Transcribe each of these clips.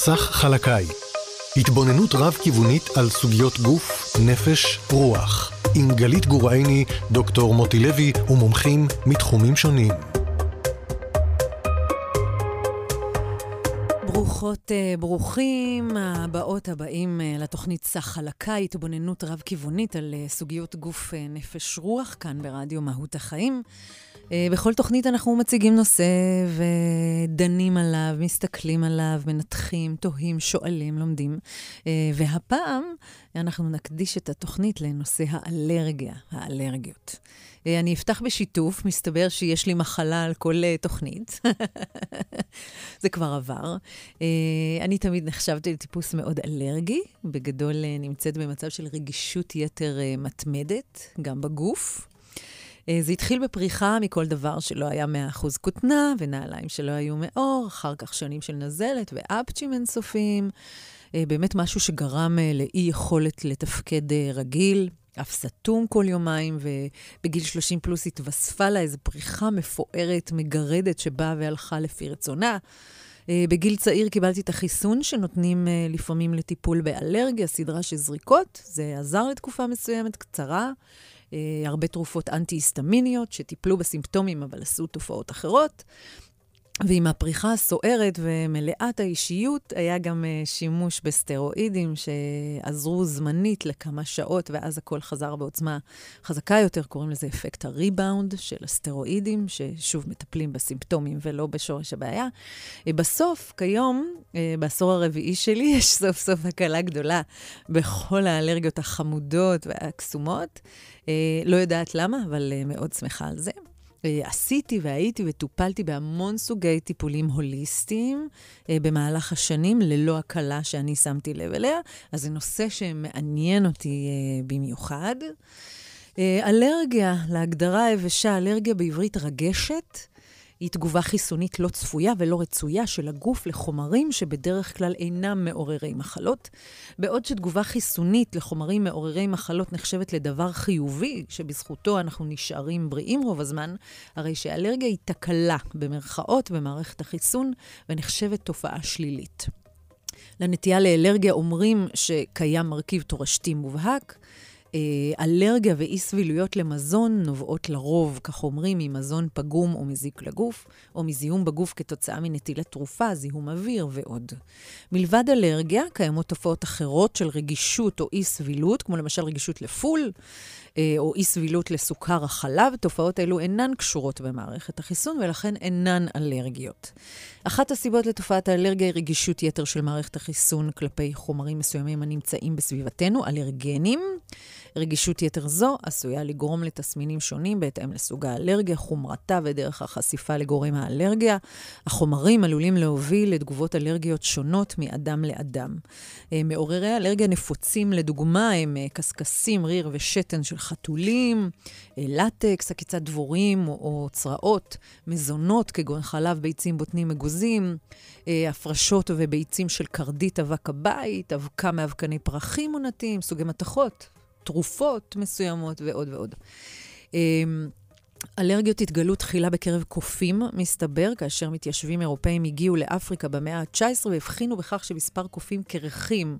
סך חלקאי. התבוננות רב-כיוונית על סוגיות גוף, נפש, רוח. עם גלית גורייני, דוקטור מוטי לוי ומומחים מתחומים שונים. ברוכות, אה, ברוכים הבאות הבאים אה, לתוכנית סך חלקה, התבוננות רב-כיוונית על אה, סוגיות גוף, נפש, רוח, כאן ברדיו מהות החיים. בכל תוכנית אנחנו מציגים נושא ודנים עליו, מסתכלים עליו, מנתחים, תוהים, שואלים, לומדים. והפעם אנחנו נקדיש את התוכנית לנושא האלרגיה, האלרגיות. אה, אני אפתח בשיתוף, מסתבר שיש לי מחלה על כל תוכנית. זה כבר עבר. אני תמיד נחשבתי לטיפוס מאוד אלרגי, בגדול נמצאת במצב של רגישות יתר מתמדת, גם בגוף. Uh, זה התחיל בפריחה מכל דבר שלא היה 100% כותנה, ונעליים שלא היו מאור, אחר כך שנים של נזלת ואפצ'ים אינסופיים. Uh, באמת משהו שגרם uh, לאי יכולת לתפקד רגיל. אף סתום כל יומיים, ובגיל 30 פלוס התווספה לה איזו פריחה מפוארת, מגרדת, שבאה והלכה לפי רצונה. אה, בגיל צעיר קיבלתי את החיסון שנותנים אה, לפעמים לטיפול באלרגיה, סדרה של זריקות. זה עזר לתקופה מסוימת, קצרה. אה, הרבה תרופות אנטי-היסטמיניות שטיפלו בסימפטומים, אבל עשו תופעות אחרות. ועם הפריחה הסוערת ומלאת האישיות, היה גם uh, שימוש בסטרואידים שעזרו זמנית לכמה שעות, ואז הכל חזר בעוצמה חזקה יותר, קוראים לזה אפקט הריבאונד של הסטרואידים, ששוב מטפלים בסימפטומים ולא בשורש הבעיה. Uh, בסוף, כיום, uh, בעשור הרביעי שלי, יש סוף סוף הקלה גדולה בכל האלרגיות החמודות והקסומות. לא יודעת למה, אבל מאוד שמחה על זה. אה, עשיתי והייתי וטופלתי בהמון סוגי טיפולים הוליסטיים אה, במהלך השנים, ללא הקלה שאני שמתי לב אליה, אז זה נושא שמעניין אותי אה, במיוחד. אלרגיה, להגדרה היבשה, אלרגיה בעברית רגשת. היא תגובה חיסונית לא צפויה ולא רצויה של הגוף לחומרים שבדרך כלל אינם מעוררי מחלות, בעוד שתגובה חיסונית לחומרים מעוררי מחלות נחשבת לדבר חיובי, שבזכותו אנחנו נשארים בריאים רוב הזמן, הרי שאלרגיה היא תקלה, במרכאות, במערכת החיסון, ונחשבת תופעה שלילית. לנטייה לאלרגיה אומרים שקיים מרכיב תורשתי מובהק, אלרגיה ואי סבילויות למזון נובעות לרוב, כך אומרים, ממזון פגום או מזיק לגוף, או מזיהום בגוף כתוצאה מנטילת תרופה, זיהום אוויר ועוד. מלבד אלרגיה, קיימות תופעות אחרות של רגישות או אי סבילות, כמו למשל רגישות לפול, אה, או אי סבילות לסוכר החלב, תופעות אלו אינן קשורות במערכת החיסון ולכן אינן אלרגיות. אחת הסיבות לתופעת האלרגיה היא רגישות יתר של מערכת החיסון כלפי חומרים מסוימים הנמצאים בסביבתנו, אלרגנים. רגישות יתר זו עשויה לגרום לתסמינים שונים בהתאם לסוג האלרגיה, חומרתה ודרך החשיפה לגורם האלרגיה. החומרים עלולים להוביל לתגובות אלרגיות שונות מאדם לאדם. אה, מעוררי אלרגיה נפוצים, לדוגמה, הם אה, קשקשים, ריר ושתן של חתולים, אה, לטקס, עקיצת דבורים או צרעות, מזונות כגון חלב, ביצים, בוטנים, אגוזים, הפרשות וביצים של קרדית אבק הבית, אבקה מאבקני פרחים עונתיים, סוגי מתכות, תרופות מסוימות ועוד ועוד. אמ, אלרגיות התגלו תחילה בקרב קופים, מסתבר, כאשר מתיישבים אירופאים הגיעו לאפריקה במאה ה-19 והבחינו בכך שמספר קופים קרחים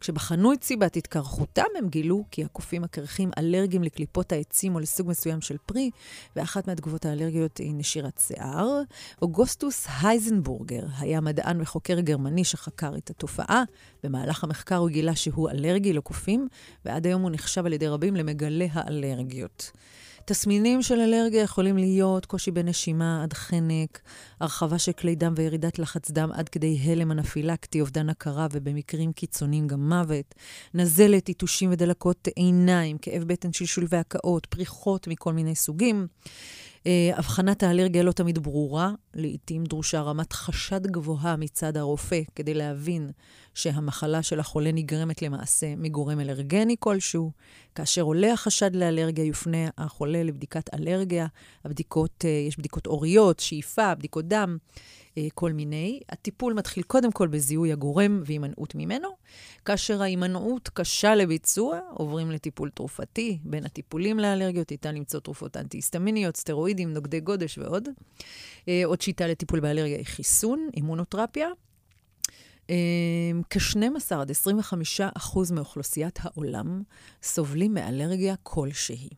כשבחנו את סיבת התקרחותם, הם גילו כי הקופים הקרחים אלרגיים לקליפות העצים או לסוג מסוים של פרי, ואחת מהתגובות האלרגיות היא נשירת שיער. אוגוסטוס הייזנבורגר היה מדען וחוקר גרמני שחקר את התופעה. במהלך המחקר הוא גילה שהוא אלרגי לקופים, ועד היום הוא נחשב על ידי רבים למגלה האלרגיות. תסמינים של אלרגיה יכולים להיות קושי בנשימה עד חנק, הרחבה של כלי דם וירידת לחץ דם עד כדי הלם אנפילקטי, אובדן הכרה ובמקרים קיצוניים גם מוות, נזלת, יתושים ודלקות עיניים, כאב בטן של שלשולי הקאות, פריחות מכל מיני סוגים. אה, אבחנת האלרגיה לא תמיד ברורה, לעתים דרושה רמת חשד גבוהה מצד הרופא כדי להבין שהמחלה של החולה נגרמת למעשה מגורם אלרגני כלשהו. כאשר עולה החשד לאלרגיה, יופנה החולה לבדיקת אלרגיה. הבדיקות, אה, יש בדיקות עוריות, שאיפה, בדיקות דם. אה, כל מיני. הטיפול מתחיל קודם כל בזיהוי הגורם והימנעות ממנו. כאשר ההימנעות קשה לביצוע, עוברים לטיפול תרופתי. בין הטיפולים לאלרגיות ניתן למצוא תרופות אנטי-היסטמיניות, סטרואידים, נוגדי גודש ועוד. אה, עוד שיטה לטיפול באלרגיה היא חיסון, אימונותרפיה. כ-12 עד 25 אחוז מאוכלוסיית העולם סובלים מאלרגיה כלשהי.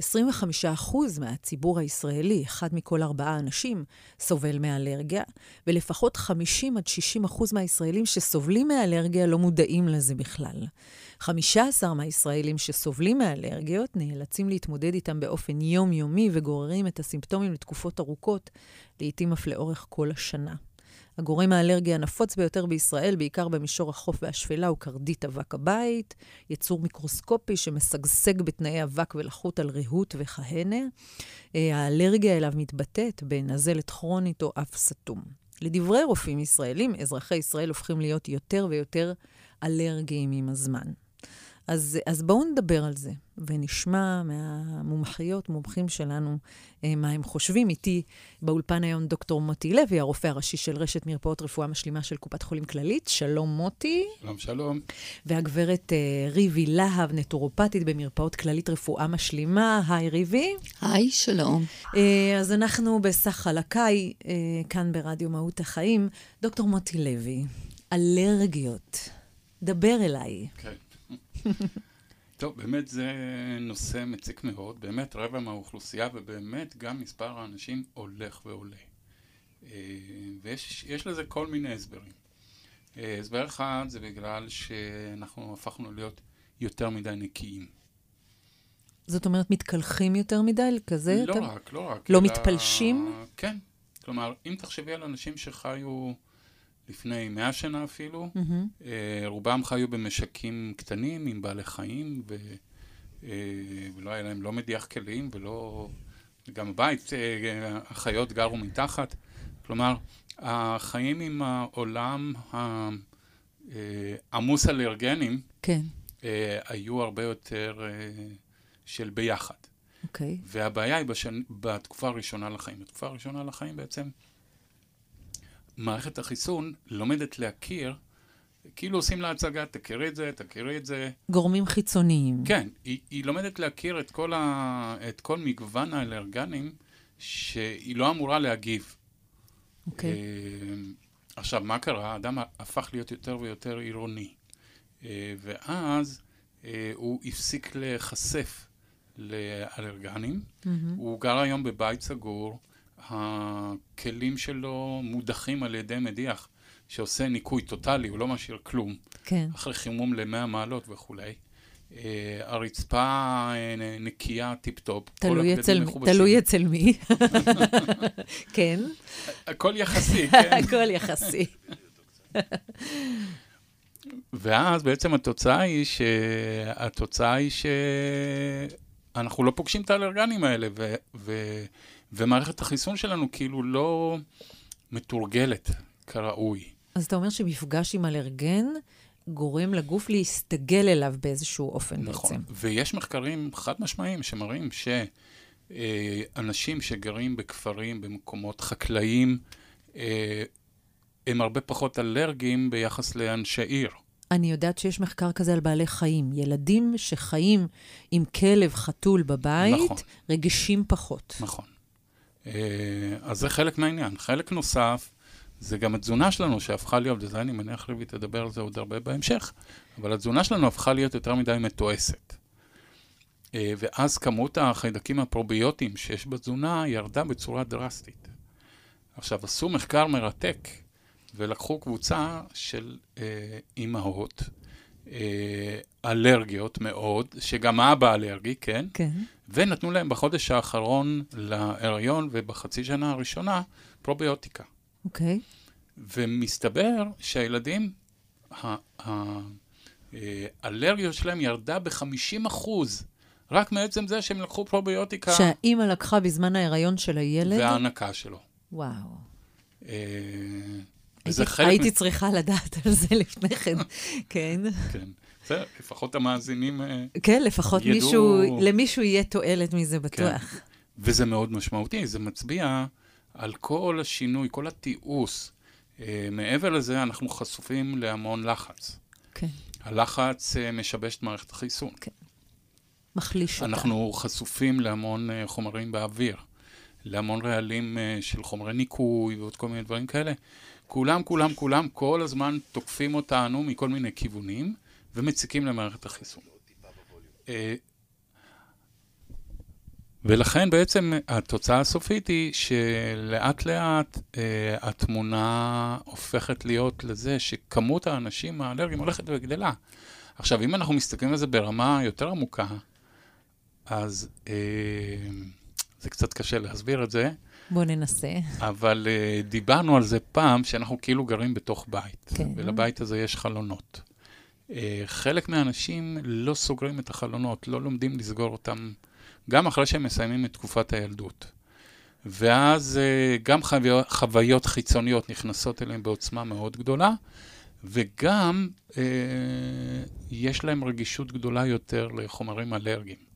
25% מהציבור הישראלי, אחד מכל ארבעה אנשים, סובל מאלרגיה, ולפחות 50 עד 60 אחוז מהישראלים שסובלים מאלרגיה לא מודעים לזה בכלל. 15 מהישראלים שסובלים מאלרגיות נאלצים להתמודד איתם באופן יומיומי וגוררים את הסימפטומים לתקופות ארוכות, לעתים אף לאורך כל השנה. הגורם האלרגי הנפוץ ביותר בישראל, בעיקר במישור החוף והשפלה, הוא קרדית אבק הבית, יצור מיקרוסקופי שמשגשג בתנאי אבק ולחות על ריהוט וכהנה. אה, האלרגיה אליו מתבטאת בנזלת כרונית או אף סתום. לדברי רופאים ישראלים, אזרחי ישראל הופכים להיות יותר ויותר אלרגיים עם הזמן. אז, אז בואו נדבר על זה, ונשמע מהמומחיות, מומחים שלנו, אה, מה הם חושבים. איתי באולפן היום דוקטור מוטי לוי, הרופא הראשי של רשת מרפאות רפואה משלימה של קופת חולים כללית. שלום, מוטי. שלום, שלום. והגברת אה, ריבי להב, נטורופטית במרפאות כללית רפואה משלימה. היי, ריבי. היי, שלום. אה, אז אנחנו בסך חלקאי, כאן ברדיו מהות החיים. דוקטור מוטי לוי, אלרגיות. דבר אליי. כן. טוב, באמת זה נושא מציק מאוד, באמת רבע מהאוכלוסייה ובאמת גם מספר האנשים הולך ועולה. אה, ויש לזה כל מיני הסברים. אה, הסבר אחד זה בגלל שאנחנו הפכנו להיות יותר מדי נקיים. זאת אומרת, מתקלחים יותר מדי? כזה? לא אתה... רק, לא רק. לא אלא... מתפלשים? כן. כלומר, אם תחשבי על אנשים שחיו... לפני מאה שנה אפילו. Mm-hmm. רובם חיו במשקים קטנים עם בעלי חיים, ו, אה, ולא היה להם לא מדיח כלים ולא... גם בבית אה, החיות גרו מתחת. כלומר, החיים עם העולם העמוס אלרגנים, כן. היו הרבה יותר של ביחד. אוקיי. Okay. והבעיה היא בשנ... בתקופה הראשונה לחיים. בתקופה הראשונה לחיים בעצם מערכת החיסון לומדת להכיר, כאילו עושים לה הצגה, תכירי את זה, תכירי את זה. גורמים חיצוניים. כן, היא, היא לומדת להכיר את כל, ה, את כל מגוון האלרגנים שהיא לא אמורה להגיב. אוקיי. Okay. אה, עכשיו, מה קרה? האדם הפך להיות יותר ויותר עירוני. אה, ואז אה, הוא הפסיק להיחשף לאלרגנים. Mm-hmm. הוא גר היום בבית סגור. הכלים שלו מודחים על ידי מדיח, שעושה ניקוי טוטאלי, הוא לא משאיר כלום. כן. אחרי חימום ל-100 מעלות וכולי. אה, הרצפה אה, נקייה טיפ-טופ, הבגדים מכובסים. תלוי אצל מי. כן. הכל יחסי, כן. הכל יחסי. ואז בעצם התוצאה היא ש... התוצאה היא שאנחנו לא פוגשים את האלרגנים האלה, ו... ו... ומערכת החיסון שלנו כאילו לא מתורגלת כראוי. אז אתה אומר שמפגש עם אלרגן גורם לגוף להסתגל אליו באיזשהו אופן נכון. בעצם. נכון, ויש מחקרים חד משמעיים שמראים שאנשים שגרים בכפרים, במקומות חקלאיים, אה, הם הרבה פחות אלרגיים ביחס לאנשי עיר. אני יודעת שיש מחקר כזה על בעלי חיים. ילדים שחיים עם כלב חתול בבית, נכון. רגישים פחות. נכון. אה, אז זה חלק מהעניין. חלק נוסף, זה גם התזונה שלנו שהפכה להיות, וזה אני מניח לוי תדבר על זה עוד הרבה בהמשך, אבל התזונה שלנו הפכה להיות יותר מדי מתועסת. אה, ואז כמות החיידקים הפרוביוטיים שיש בתזונה ירדה בצורה דרסטית. עכשיו, עשו מחקר מרתק, ולקחו קבוצה של אה, אימהות, אה, אלרגיות מאוד, שגם האבא אלרגי, כן? כן. ונתנו להם בחודש האחרון להיריון ובחצי שנה הראשונה פרוביוטיקה. אוקיי. Okay. ומסתבר שהילדים, האלרגיות שלהם ירדה ב-50 אחוז. רק מעצם זה שהם לקחו פרוביוטיקה. שהאימא לקחה בזמן ההיריון של הילד? וההנקה שלו. וואו. אה, הייתי, הייתי צריכה לדעת על זה לפני כן, כן. כן. בסדר, לפחות המאזינים אה, כן, לפחות ידעו... מישהו, למישהו יהיה תועלת מזה בטוח. כן. וזה מאוד משמעותי, זה מצביע על כל השינוי, כל התיעוש. אה, מעבר לזה, אנחנו חשופים להמון לחץ. כן. הלחץ אה, משבש את מערכת החיסון. כן. מחליש אותה. אנחנו חשופים להמון חומרים באוויר. להמון רעלים של חומרי ניקוי ועוד כל מיני דברים כאלה. כולם, כולם, כולם כל הזמן תוקפים אותנו מכל מיני כיוונים ומציקים למערכת החיסון. אה, ולכן בעצם התוצאה הסופית היא שלאט לאט אה, התמונה הופכת להיות לזה שכמות האנשים האלרגיים הולכת וגדלה. עכשיו, אם אנחנו מסתכלים על זה ברמה יותר עמוקה, אז אה, זה קצת קשה להסביר את זה. בואו ננסה. אבל אה, דיברנו על זה פעם, שאנחנו כאילו גרים בתוך בית. כן. ולבית הזה יש חלונות. אה, חלק מהאנשים לא סוגרים את החלונות, לא לומדים לסגור אותם, גם אחרי שהם מסיימים את תקופת הילדות. ואז אה, גם חוויות, חוויות חיצוניות נכנסות אליהם בעוצמה מאוד גדולה, וגם אה, יש להם רגישות גדולה יותר לחומרים אלרגיים.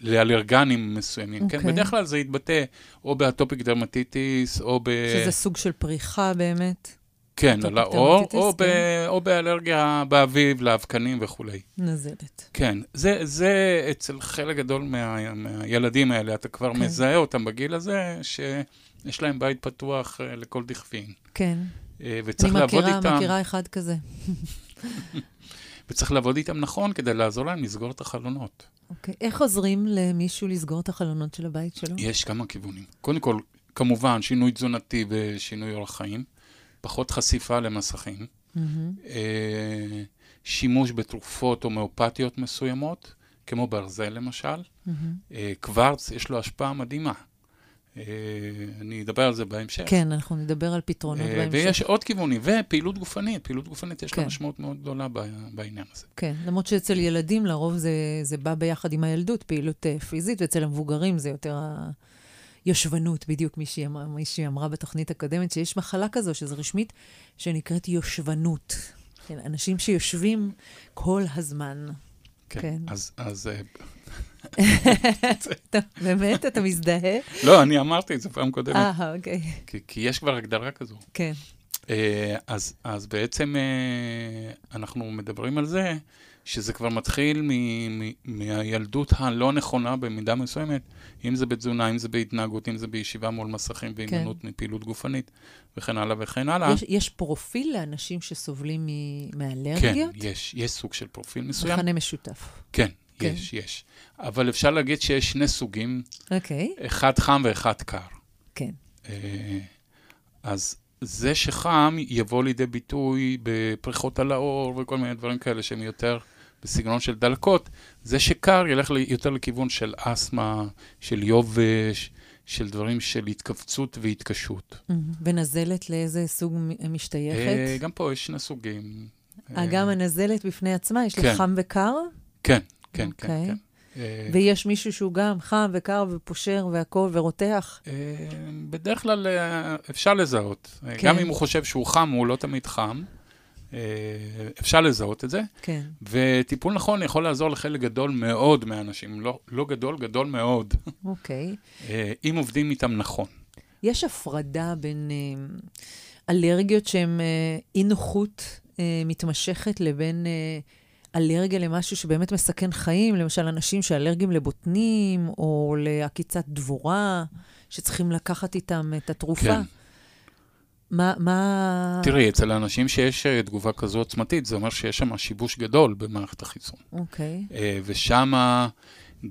לאלרגנים מסוימים, אוקיי. כן? אוקיי. בדרך כלל זה יתבטא או ב atopic dermatitis, או ב... שזה סוג של פריחה באמת. כן, על העור, dermatitis, או, ב-. או באלרגיה באביב, לאבקנים וכולי. נזלת. כן, זה, זה אצל חלק גדול מה, מהילדים האלה, אתה כבר כן. מזהה אותם בגיל הזה, שיש להם בית פתוח אה, לכל דכפין. כן. אה, אני וצריך לעבוד מכירה, איתם, מכירה אחד כזה. וצריך לעבוד איתם נכון כדי לעזור להם לסגור את החלונות. אוקיי. איך עוזרים למישהו לסגור את החלונות של הבית שלו? יש כמה כיוונים. קודם כל, כמובן, שינוי תזונתי ושינוי אורח חיים, פחות חשיפה למסכים, מהמם. אה, שימוש בתרופות הומאופתיות מסוימות, כמו ברזל למשל. מהמם. אה, קוורץ, יש לו השפעה מדהימה. אה, אני אדבר על זה בהמשך. כן, אנחנו נדבר על פתרונות בהמשך. ויש עוד כיוונים, ופעילות גופנית. פעילות גופנית יש כן. לה משמעות מאוד גדולה בעניין הזה. כן, למרות שאצל ילדים לרוב זה, זה בא ביחד עם הילדות, פעילות פיזית, ואצל המבוגרים זה יותר היושבנות, בדיוק מישהי אמרה, מישהי אמרה בתוכנית הקודמת, שיש מחלה כזו, שזו רשמית, שנקראת יושבנות. כן, אנשים שיושבים כל הזמן. כן. כן. אז, אז אה, באמת? אתה מזדהה? לא, אני אמרתי את זה פעם קודמת, אה, אוקיי. כי, כי יש כבר הגדרה כזו. כן, אה, אז, אז בעצם אה, אנחנו מדברים על זה שזה כבר מתחיל מ- מ- מהילדות הלא נכונה במידה מסוימת, אם זה בתזונה, אם זה בהתנהגות, אם זה בישיבה מול מסכים והימנעות מפעילות גופנית וכן הלאה וכן הלאה. יש, יש פרופיל לאנשים שסובלים מ- כן, מאלרגיות? יש, יש סוג של פרופיל מסוים. מכנה משותף. כן, כן. יש, יש. אבל אפשר להגיד שיש שני סוגים, אוקיי, אחד חם ואחד קר. כן. אה, אז זה שחם יבוא לידי ביטוי בפריחות על האור וכל מיני דברים כאלה שהם יותר בסגנון של דלקות. זה שקר ילך יותר לכיוון של אסתמה, של יובש, של דברים של התכווצות והתקשות. מהמם. ונזלת לאיזה סוג משתייכת? אה, גם פה יש שני סוגים. אה, גם הנזלת בפני עצמה, יש כן. לה חם וקר, כן, כן, כן, אוקיי. כן. אה, ויש מישהו שהוא גם חם וקר ופושר והכול ורותח. אה, בדרך כלל אה, אפשר לזהות. אה, כן. גם אם הוא חושב שהוא חם, הוא לא תמיד חם. אה, אפשר לזהות את זה. כן. וטיפול נכון יכול לעזור לחלק גדול מאוד מהאנשים, לא, לא גדול, גדול מאוד, אוקיי. אה, אם עובדים איתם נכון. יש הפרדה בין אה, אלרגיות שהן אי נוחות אה, מתמשכת לבין אלרגיה למשהו שבאמת מסכן חיים, למשל אנשים שאלרגיים לבוטנים או לעקיצת דבורה, שצריכים לקחת איתם את התרופה. כן. מה, מה... תראי, אצל האנשים שיש אה, תגובה כזו עוצמתית, זה אומר שיש שם שיבוש גדול במערכת החיסון. אוקיי. אה, ושם,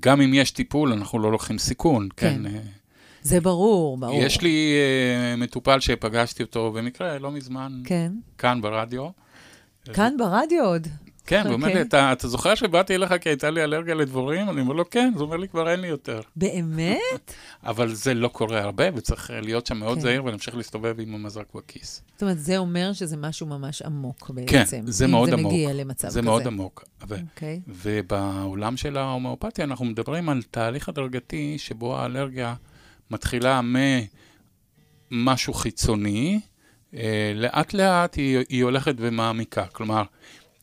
גם אם יש טיפול, אנחנו לא לוקחים סיכון, כן, כן. אה, זה ברור, ברור. יש לי אה, מטופל שפגשתי אותו במקרה, לא מזמן, כן. כאן ברדיו. כאן ברדיו עוד. כן, הוא אומר לי, אוקיי. "אתה- זוכר שבאתי אליך כי הייתה לי אלרגיה לדבורים? אני אומר לו, כן, אז הוא אומר לי, כבר אין לי יותר. באמת? אבל זה לא קורה הרבה, וצריך אה, להיות שם מאוד כן. זהיר ולהמשיך להסתובב עם המזרק בכיס. זאת אומרת, זה אומר שזה משהו ממש עמוק כן, בעצם. זה מאוד אם עמוק. זה מגיע למצב כזה. זה מאוד עמוק. ובעולם של ההומאופתיה אנחנו מדברים על תהליך הדרגתי שבו האלרגיה מתחילה ממשהו חיצוני, אה, לאט לאט היא, היא הולכת ומעמיקה. כלומר,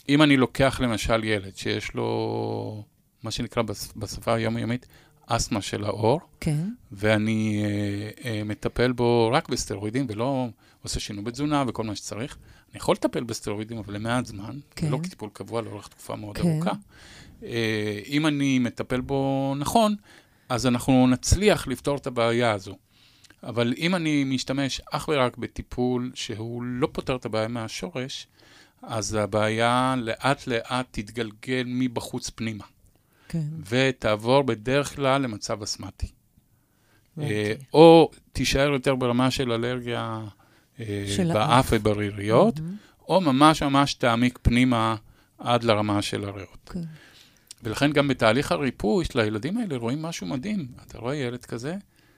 אם אני לוקח למשל ילד שיש לו, מה שנקרא בש- בשפה היומיומית, אסתמה של האור, כן. ואני אה, אה, מטפל בו רק בסטרואידים ולא עושה שינוי בתזונה וכל מה שצריך. אני יכול לטפל בסטרואידים, אבל למעט זמן, כן. ולא כטיפול קבוע לאורך תקופה מאוד כן. ארוכה. אה, אם אני מטפל בו נכון, אז אנחנו נצליח לפתור את הבעיה הזו. אבל אם אני משתמש אך ורק בטיפול שהוא לא פותר את הבעיה מהשורש, אז הבעיה לאט-לאט תתגלגל מבחוץ פנימה. כן. ותעבור בדרך כלל למצב אסמטי. אה, או תישאר יותר ברמה של אלרגיה אה, של באף. ובריריות, מהמם. או ממש ממש תעמיק פנימה עד לרמה של הריאות. כן. ולכן גם בתהליך הריפוי של הילדים האלה רואים משהו מדהים. אתה רואה ילד כזה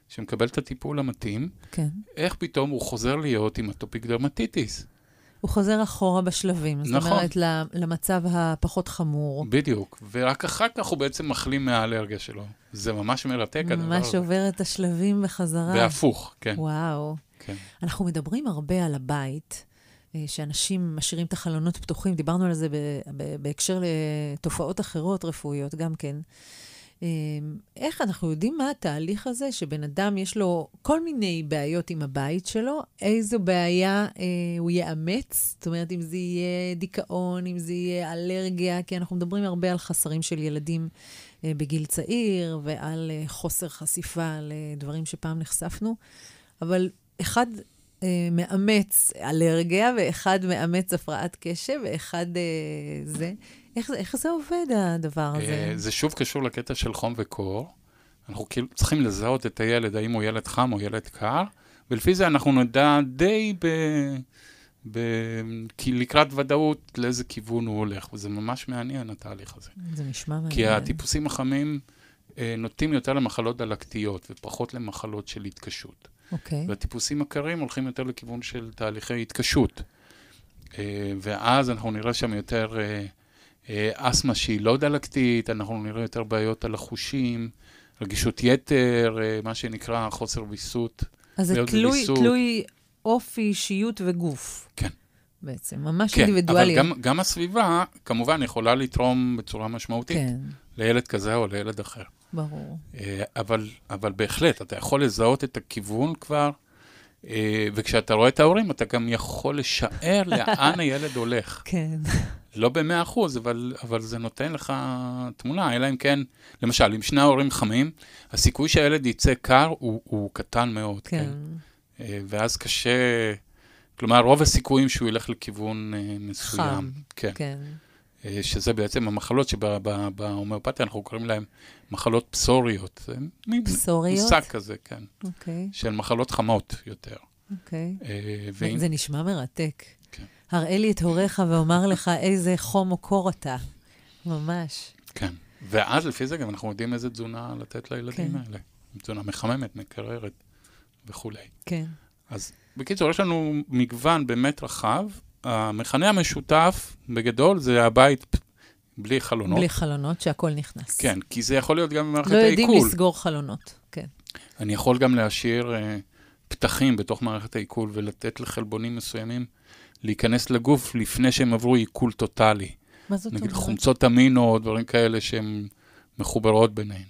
שמקבל את הטיפול המתאים, כן. איך פתאום הוא חוזר להיות עם אטופיק דרמטיטיס. הוא חוזר אחורה בשלבים. נכון. זאת אומרת, למצב הפחות חמור. בדיוק. ורק אחר כך הוא בעצם מחלים מהאלרגיה שלו. זה ממש מרתק הדבר ממש הזה. עובר את השלבים בחזרה. והפוך, כן. וואו. כן. אנחנו מדברים הרבה על הבית, אה, שאנשים משאירים את החלונות פתוחים. דיברנו על זה בהקשר לתופעות אחרות רפואיות גם כן. אה, איך אנחנו יודעים מה התהליך הזה שבן אדם יש לו כל מיני בעיות עם הבית שלו, איזו בעיה אה, הוא יאמץ? זאת אומרת, אם זה יהיה דיכאון, אם זה יהיה אלרגיה, כי אנחנו מדברים הרבה על חסרים של ילדים אה, בגיל צעיר ועל אה, חוסר חשיפה לדברים שפעם נחשפנו, אבל אחד מאמץ אלרגיה ואחד מאמץ הפרעת קשב ואחד אה, זה. איך, זה. איך זה עובד, הדבר הזה? אה, זה שוב קשור לקטע של חום וקור. אנחנו כאילו צריכים לזהות את הילד, האם הוא ילד חם או ילד קר, ולפי זה אנחנו נדע די ב... ב... לקראת ודאות לאיזה כיוון הוא הולך, וזה ממש מעניין התהליך הזה. זה נשמע מעניין. כי הטיפוסים החמים אה, נוטים יותר למחלות דלקתיות ופחות למחלות של התקשות. אוקיי. והטיפוסים הקרים הולכים יותר לכיוון של תהליכי התקשות. אה, ואז אנחנו נראה שם יותר אה, אה, אסתמה שהיא לא דלקתית, אנחנו נראה יותר בעיות על החושים, רגישות יתר, אה, מה שנקרא חוסר ויסות. אז זה תלוי. תלוי אופי, אישיות וגוף. כן. בעצם, ממש כן, אינדיבידואלי. אבל גם, גם הסביבה כמובן יכולה לתרום בצורה משמעותית כן, לילד כזה או לילד אחר. ברור. אה, אבל, אבל בהחלט, אתה יכול לזהות את הכיוון כבר, אה, וכשאתה רואה את ההורים, אתה גם יכול לשער לאן הילד הולך. כן. לא במאה אחוז, אבל, אבל זה נותן לך תמונה, אלא אם כן, למשל, אם שני ההורים חמים, הסיכוי שהילד יצא קר הוא, הוא קטן מאוד. כן. אה, ואז קשה, כלומר, רוב הסיכויים שהוא ילך לכיוון מסוים. חם. כן. כן. אה, שזה בעצם המחלות שבהומאופתיה אנחנו קוראים להן מחלות פסוריות. פסוריות? מושג כזה, כן. אוקיי, של מחלות חמות יותר. אוקיי. אה, ואם- זה נשמע מרתק. כן. הראה לי את הוריך ואומר לך איזה חום או קור אתה. ממש. כן. ואז לפי זה גם אנחנו יודעים איזה תזונה לתת לילדים כן. האלה. תזונה מחממת, מקררת וכולי. כן. אז בקיצור, יש לנו מגוון באמת רחב. המכנה המשותף, בגדול, זה הבית בלי חלונות. בלי חלונות, שהכול נכנס. כן, כי זה יכול להיות גם במערכת לא יודעים העיכול. לסגור חלונות. כן. אני יכול גם להשאיר אה, פתחים בתוך מערכת העיכול ולתת לחלבונים מסוימים להיכנס לגוף לפני שהם עברו עיכול טוטאלי. מה זאת נגיד אומרת? חומצות אמינו או דברים כאלה שהן מחוברות ביניהן.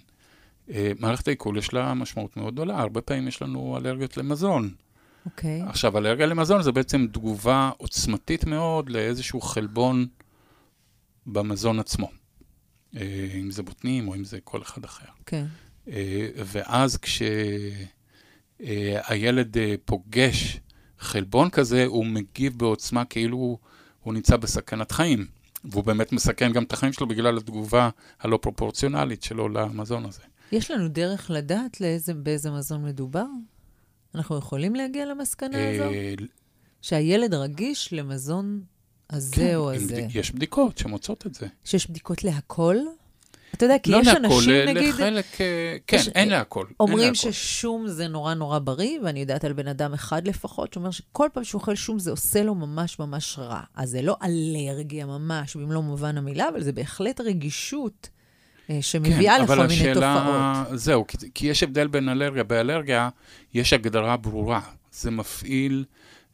אה, מערכת העיכול יש לה משמעות מאוד גדולה, הרבה פעמים יש לנו אלרגיות למזון. אוקיי. עכשיו, אלרגיה למזון זה בעצם תגובה עוצמתית מאוד לאיזשהו חלבון במזון עצמו. אה, אם זה בוטנים או אם זה כל אחד אחר. כן. אה, ואז כשהילד פוגש חלבון כזה, הוא מגיב בעוצמה כאילו הוא נמצא בסכנת חיים. והוא באמת מסכן גם את החיים שלו בגלל התגובה הלא פרופורציונלית שלו למזון הזה. יש לנו דרך לדעת לאיזה, באיזה מזון מדובר? אנחנו יכולים להגיע למסקנה הזו? אה, שהילד רגיש למזון הזה כן, או הזה. יש בדיקות שמוצאות את זה. שיש בדיקות להכל? אתה יודע, כי לא יש להכל, אנשים, נגיד, לחלק, אה, כן, יש- אין להכל. אין אומרים להכל. ששום זה נורא נורא בריא, ואני יודעת על בן אדם אחד לפחות, שאומר שכל פעם שהוא אוכל שום זה עושה לו ממש ממש רע. אז זה לא אלרגיה ממש, במלוא מובן המילה, אבל זה בהחלט רגישות שמביאה כן, לכל מיני השאלה, תופעות. זהו, כי, כי יש הבדל בין אלרגיה. באלרגיה יש הגדרה ברורה. זה מפעיל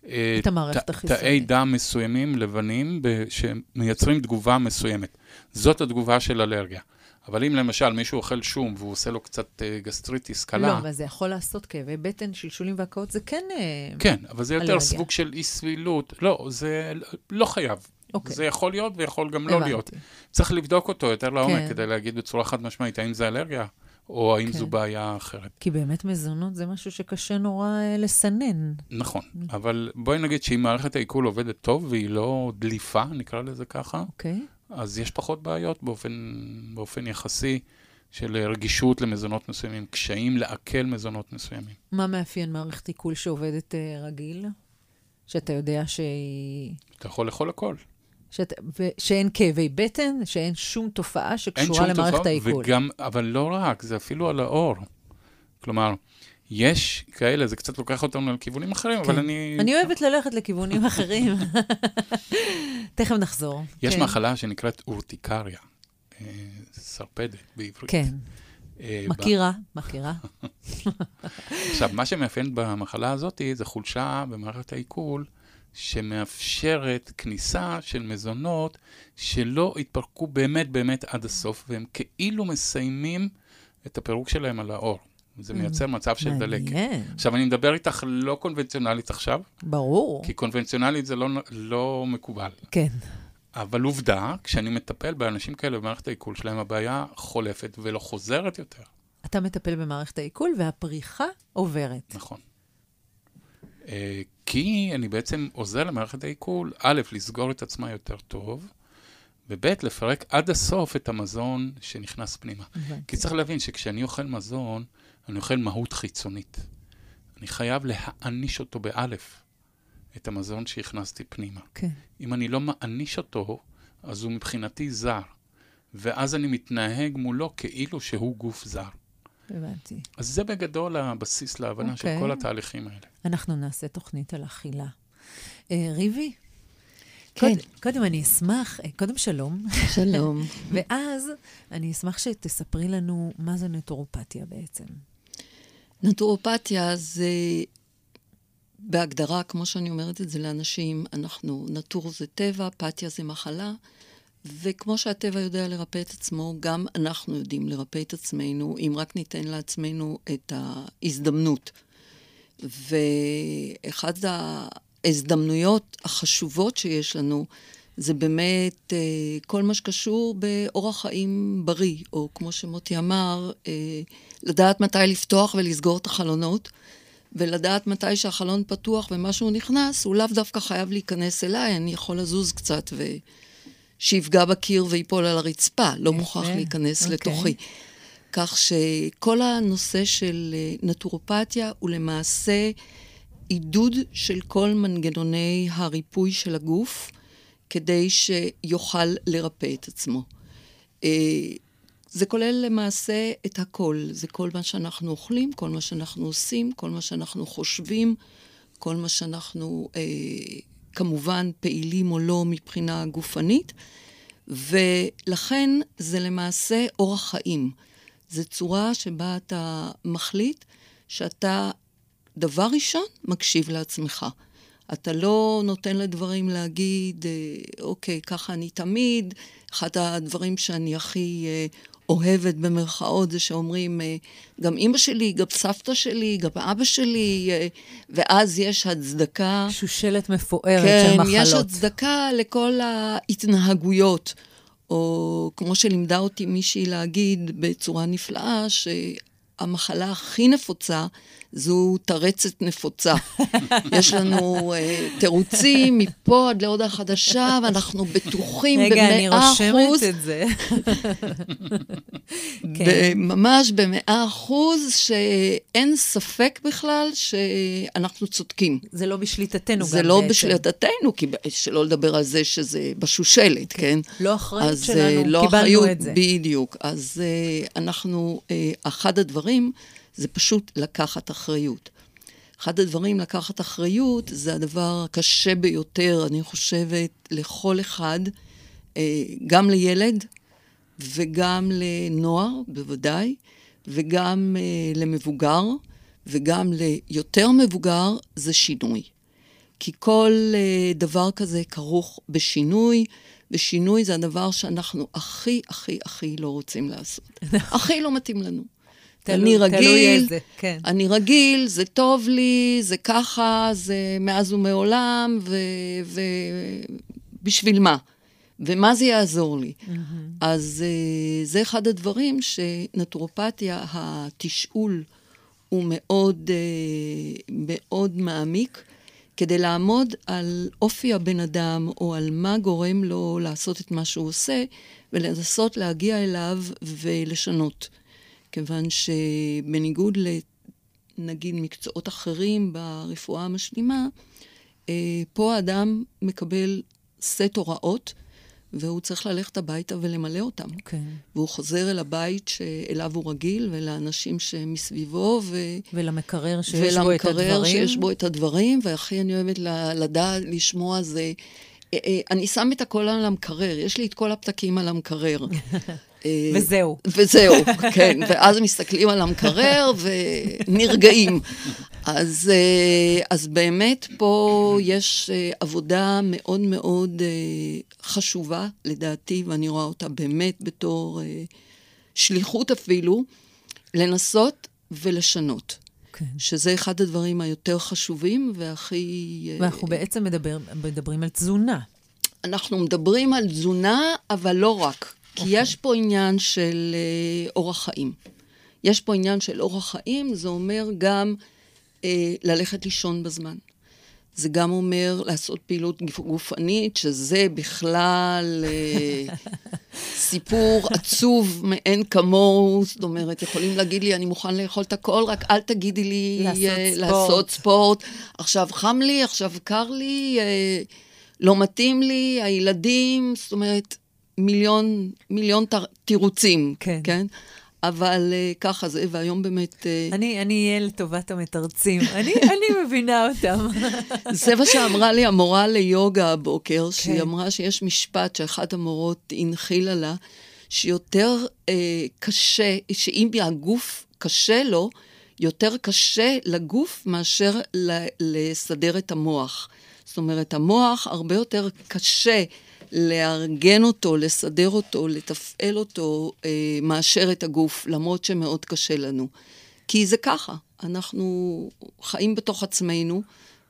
אה, את המערכת החיסונית. תאי דם מסוימים, לבנים, שמייצרים תגובה מסוימת. זאת התגובה של אלרגיה. אבל אם למשל מישהו אוכל שום והוא עושה לו קצת אה, גסטריטיס קלה, לא, אבל זה יכול לעשות כאבי בטן, שלשולים והקאות, זה כן... אה, כן, אבל זה יותר אלרגיה. סוג של אי סבילות. לא, זה לא חייב. אוקיי. זה יכול להיות ויכול גם לא הבנתי. להיות. צריך לבדוק אותו יותר לעומק כן. כדי להגיד בצורה חד משמעית האם זה אלרגיה או האם כן. זו בעיה אחרת. כי באמת מזונות זה משהו שקשה נורא אה, לסנן. נכון, אבל בואי נגיד שאם מערכת העיכול עובדת טוב והיא לא דליפה, נקרא לזה ככה, אוקיי? אז יש פחות בעיות באופן, באופן יחסי של רגישות למזונות מסוימים, קשיים לעכל מזונות מסוימים. מה מאפיין מערכת עיכול שעובדת אה, רגיל? שאתה יודע שהיא... אתה יכול לאכול הכל. שאת... ו... שאין כאבי בטן, שאין שום תופעה שקשורה שום למערכת העיכול. וגם, אבל לא רק, זה אפילו על האור. כלומר, יש כאלה, זה קצת לוקח אותנו לכיוונים אחרים, כן. אבל אני... אני אוהבת ללכת לכיוונים אחרים. תכף נחזור. יש כן. מחלה שנקראת אורטיקריה, אה, סרפדת בעברית. כן, אה, מכירה, מכירה. עכשיו, מה שמאפיין במחלה הזאת זה חולשה במערכת העיכול, שמאפשרת כניסה של מזונות שלא התפרקו באמת באמת עד הסוף, והם כאילו מסיימים את הפירוק שלהם על האור. זה מייצר מצב של דלקת. Mm. עכשיו, אני מדבר איתך לא קונבנציונלית עכשיו, ברור. כי קונבנציונלית זה לא, לא מקובל. כן. אבל עובדה, כשאני מטפל באנשים כאלה במערכת העיכול שלהם, הבעיה חולפת ולא חוזרת יותר. אתה מטפל במערכת העיכול והפריחה עוברת. נכון. כי אני בעצם עוזר למערכת העיכול, א', לסגור את עצמה יותר טוב, וב', לפרק עד הסוף את המזון שנכנס פנימה. הבנתי. כי צריך להבין שכשאני אוכל מזון, אני אוכל מהות חיצונית. אני חייב להעניש אותו באלף, את המזון שהכנסתי פנימה. כן. אם אני לא מעניש אותו, אז הוא מבחינתי זר. ואז אני מתנהג מולו כאילו שהוא גוף זר. הבנתי. אז זה בגדול הבסיס להבנה של אוקיי. כל התהליכים האלה. אנחנו נעשה תוכנית על אכילה. אה, ריבי? כן. קודם, קודם אני אשמח, אה, קודם שלום, שלום. ואז אני אשמח שתספרי לנו מה זה נטורופתיה בעצם. נטורופתיה זה, בהגדרה, כמו שאני אומרת את זה לאנשים, אנחנו, נטור זה טבע, פתיה זה מחלה, וכמו שהטבע יודע לרפא את עצמו, גם אנחנו יודעים לרפא את עצמנו, אם רק ניתן לעצמנו את ההזדמנות. ואחת ההזדמנויות החשובות שיש לנו, זה באמת אה, כל מה שקשור באורח חיים בריא, או כמו שמוטי אמר, אה, לדעת מתי לפתוח ולסגור את החלונות, ולדעת מתי שהחלון פתוח ומשהו נכנס, הוא לאו דווקא חייב להיכנס אליי, אני יכול לזוז קצת ושיפגע בקיר וייפול על הרצפה, לא מוכרח להיכנס אוקיי. לתוכי. כך שכל הנושא של אה, נטורופתיה הוא למעשה עידוד של כל מנגנוני הריפוי של הגוף, כדי שיוכל לרפא את עצמו. אה, זה כולל למעשה את הכל, זה כל מה שאנחנו אוכלים, כל מה שאנחנו עושים, כל מה שאנחנו חושבים, כל מה שאנחנו אה, כמובן פעילים או לא מבחינה גופנית, ולכן זה למעשה אורח חיים. זו צורה שבה אתה מחליט שאתה, דבר ראשון, מקשיב לעצמך. אתה לא נותן לדברים להגיד, אה, אוקיי, ככה אני תמיד. אחד הדברים שאני הכי אה, אוהבת במרכאות זה שאומרים, אה, גם אימא שלי, גם סבתא שלי, גם אבא שלי, אה, ואז יש הצדקה. שושלת מפוארת כן, של מחלות. יש הצדקה לכל ההתנהגויות. או כמו שלימדה אותי מישהי להגיד בצורה נפלאה, שהמחלה הכי נפוצה זו טרצת נפוצה. יש לנו uh, תירוצים מפה עד להודעה חדשה, ואנחנו בטוחים רגע, אני במאה אחוז, רושמת את זה. כן. ממש במאה אחוז, שאין ספק בכלל שאנחנו צודקים. זה לא בשליטתנו גם זה לא בעצם. בשליטתנו, כי שלא לדבר על זה שזה בשושלת, כן? לא אחריות אז שלנו, אה, לא קיבלנו אחריות, את זה. בדיוק. אז אה, אנחנו, אה, אחד הדברים זה פשוט לקחת אחריות. אחד הדברים לקחת אחריות זה הדבר הקשה ביותר, אני חושבת, לכל אחד, אה, גם לילד וגם לנוער, בוודאי, וגם אה, למבוגר, וגם ליותר מבוגר, זה שינוי. כי כל uh, דבר כזה כרוך בשינוי, ושינוי זה הדבר שאנחנו הכי, הכי, הכי לא רוצים לעשות. הכי לא מתאים לנו. תלוי- אני תלוי רגיל, איזה, כן. אני רגיל, זה טוב לי, זה ככה, זה מאז ומעולם, ובשביל מה? ומה זה יעזור לי? Mm-hmm. אז uh, זה אחד הדברים שנטורופתיה, התשאול הוא מאוד, uh, מאוד מעמיק, כדי לעמוד על אופי הבן אדם, או על מה גורם לו לעשות את מה שהוא עושה, ולנסות להגיע אליו ולשנות. כיוון שבניגוד לנגיד מקצועות אחרים ברפואה המשלימה, אה, פה האדם מקבל סט הוראות, והוא צריך ללכת הביתה ולמלא אותם. כן. והוא חוזר אל הבית שאליו הוא רגיל, ולאנשים שמסביבו, ו... ולמקרר שיש בו את הדברים. ולמקרר שיש בו את הדברים, והכי אני אוהבת לדעת, לשמוע זה... אה, אה, אני שם את הכל על המקרר, יש לי את כל הפתקים על המקרר. אה, וזהו. וזהו, כן. ואז מסתכלים על המקרר ונרגעים. אז, אז באמת פה יש עבודה מאוד מאוד חשובה, לדעתי, ואני רואה אותה באמת בתור שליחות אפילו, לנסות ולשנות. כן. שזה אחד הדברים היותר חשובים והכי... ואנחנו בעצם מדבר, מדברים על תזונה. אנחנו מדברים על תזונה, אבל לא רק. כי okay. אוקיי. יש פה עניין של uh, אורח חיים. יש פה עניין של אורח חיים, זה אומר גם uh, ללכת לישון בזמן. זה גם אומר לעשות פעילות גופנית, שזה בכלל uh, סיפור עצוב מאין כמוהו. זאת אומרת, יכולים להגיד לי, אני מוכן לאכול את הכל, רק אל תגידי לי לעשות, uh, ספורט. לעשות ספורט. עכשיו חם לי, עכשיו קר לי. Uh, לא מתאים לי, הילדים, זאת אומרת, מיליון, מיליון תירוצים, כן? כן? אבל uh, ככה זה, והיום באמת... Uh... אני, אני אהיה לטובת המתרצים, אני, אני מבינה אותם. זה מה שאמרה לי המורה ליוגה הבוקר, כן. שהיא אמרה שיש משפט שאחת המורות הנחילה לה, שיותר uh, קשה, שאם הגוף קשה לו, יותר קשה לגוף מאשר לסדר את המוח. זאת אומרת, המוח הרבה יותר קשה לארגן אותו, לסדר אותו, לתפעל אותו, אה, מאשר את הגוף, למרות שמאוד קשה לנו. כי זה ככה, אנחנו חיים בתוך עצמנו,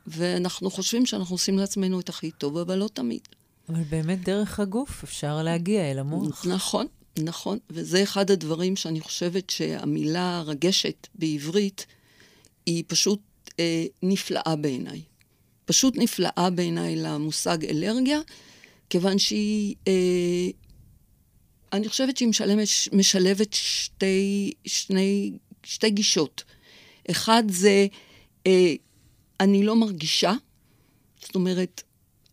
ואנחנו חושבים שאנחנו עושים לעצמנו את הכי טוב, אבל לא תמיד. אבל באמת דרך הגוף אפשר להגיע אל המוח. נכון, נכון. וזה אחד הדברים שאני חושבת שהמילה רגשת בעברית היא פשוט אה, נפלאה בעיניי. פשוט נפלאה בעיניי למושג אלרגיה, כיוון שהיא, אה, אני חושבת שהיא משלמת, משלבת שתי, שני, שתי גישות. אחד זה, אה, אני לא מרגישה, זאת אומרת,